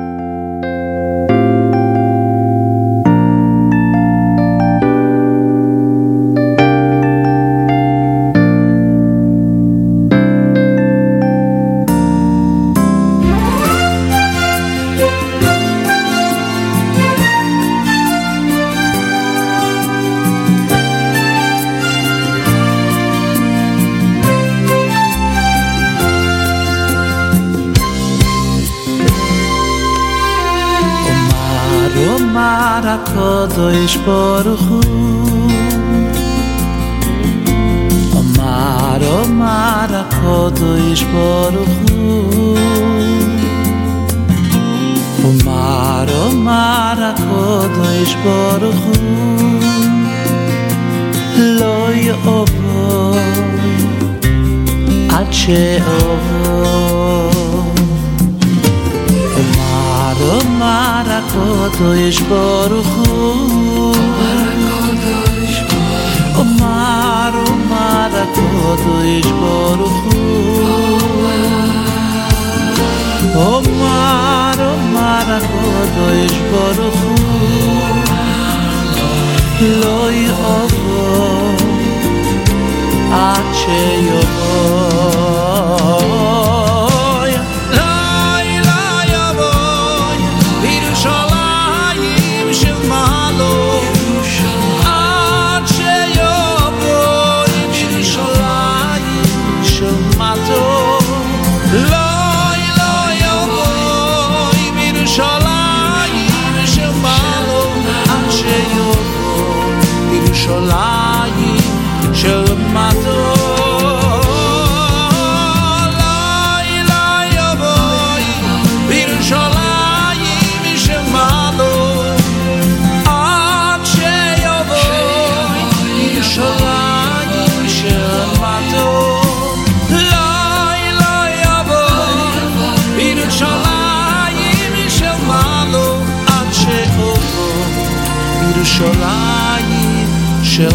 Omar, Omar, HaKadosh Baruch Hu Omar, Omar, HaKadosh Baruch Hu Lo yovoy Ad she'ovoy HaKadosh Baruch Hu Omar, Omar, HaKadosh Baruch Hu Omar, Omar, HaKadosh Baruch Hu Lo yovoy Ad she'yovoy Yerushalayim shel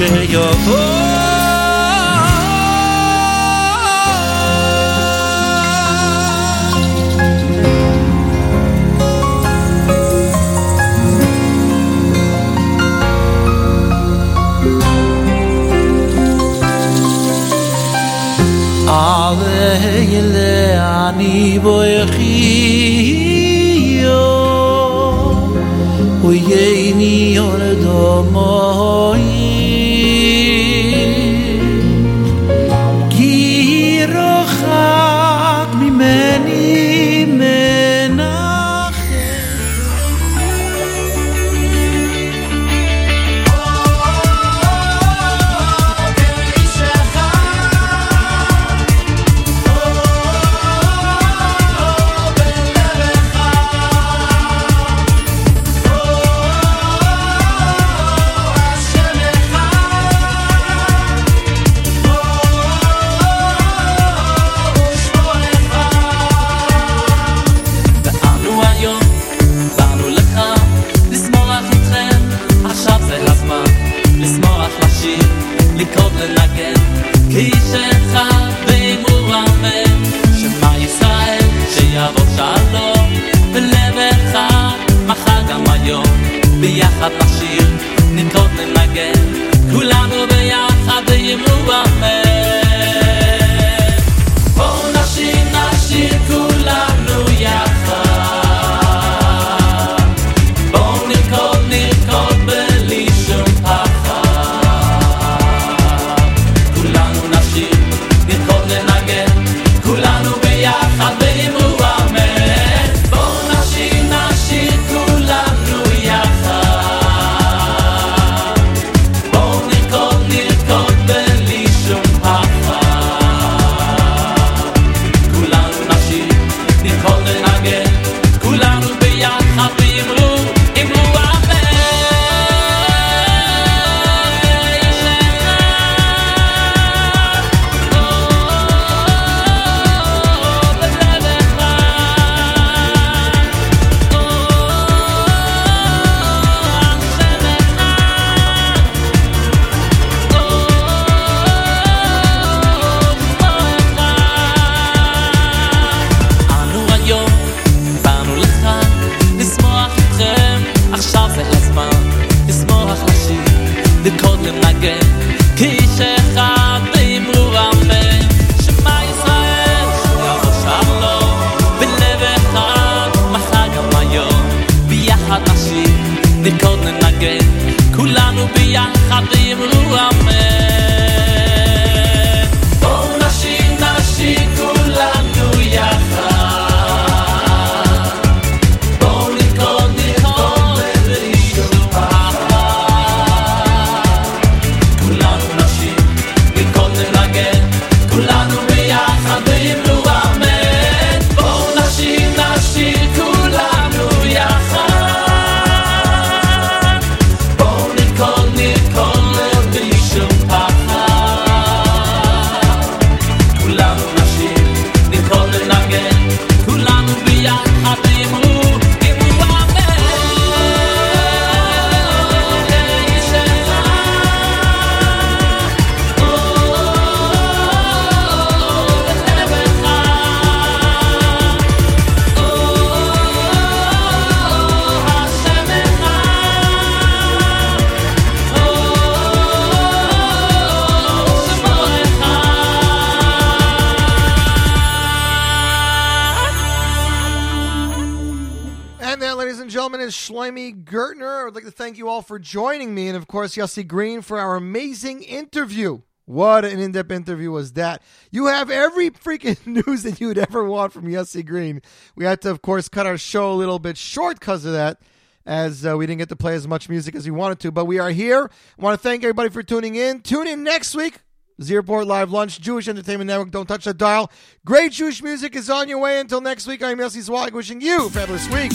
mato oh, oh. Ale ani boykhio Uyeni ordomoi course, Yossi Green for our amazing interview. What an in-depth interview was that! You have every freaking news that you would ever want from Yossi Green. We had to, of course, cut our show a little bit short because of that, as uh, we didn't get to play as much music as we wanted to. But we are here. I want to thank everybody for tuning in. Tune in next week. Z Report Live Lunch, Jewish Entertainment Network. Don't touch that dial. Great Jewish music is on your way. Until next week, I'm Yossi Zweig wishing you fabulous week.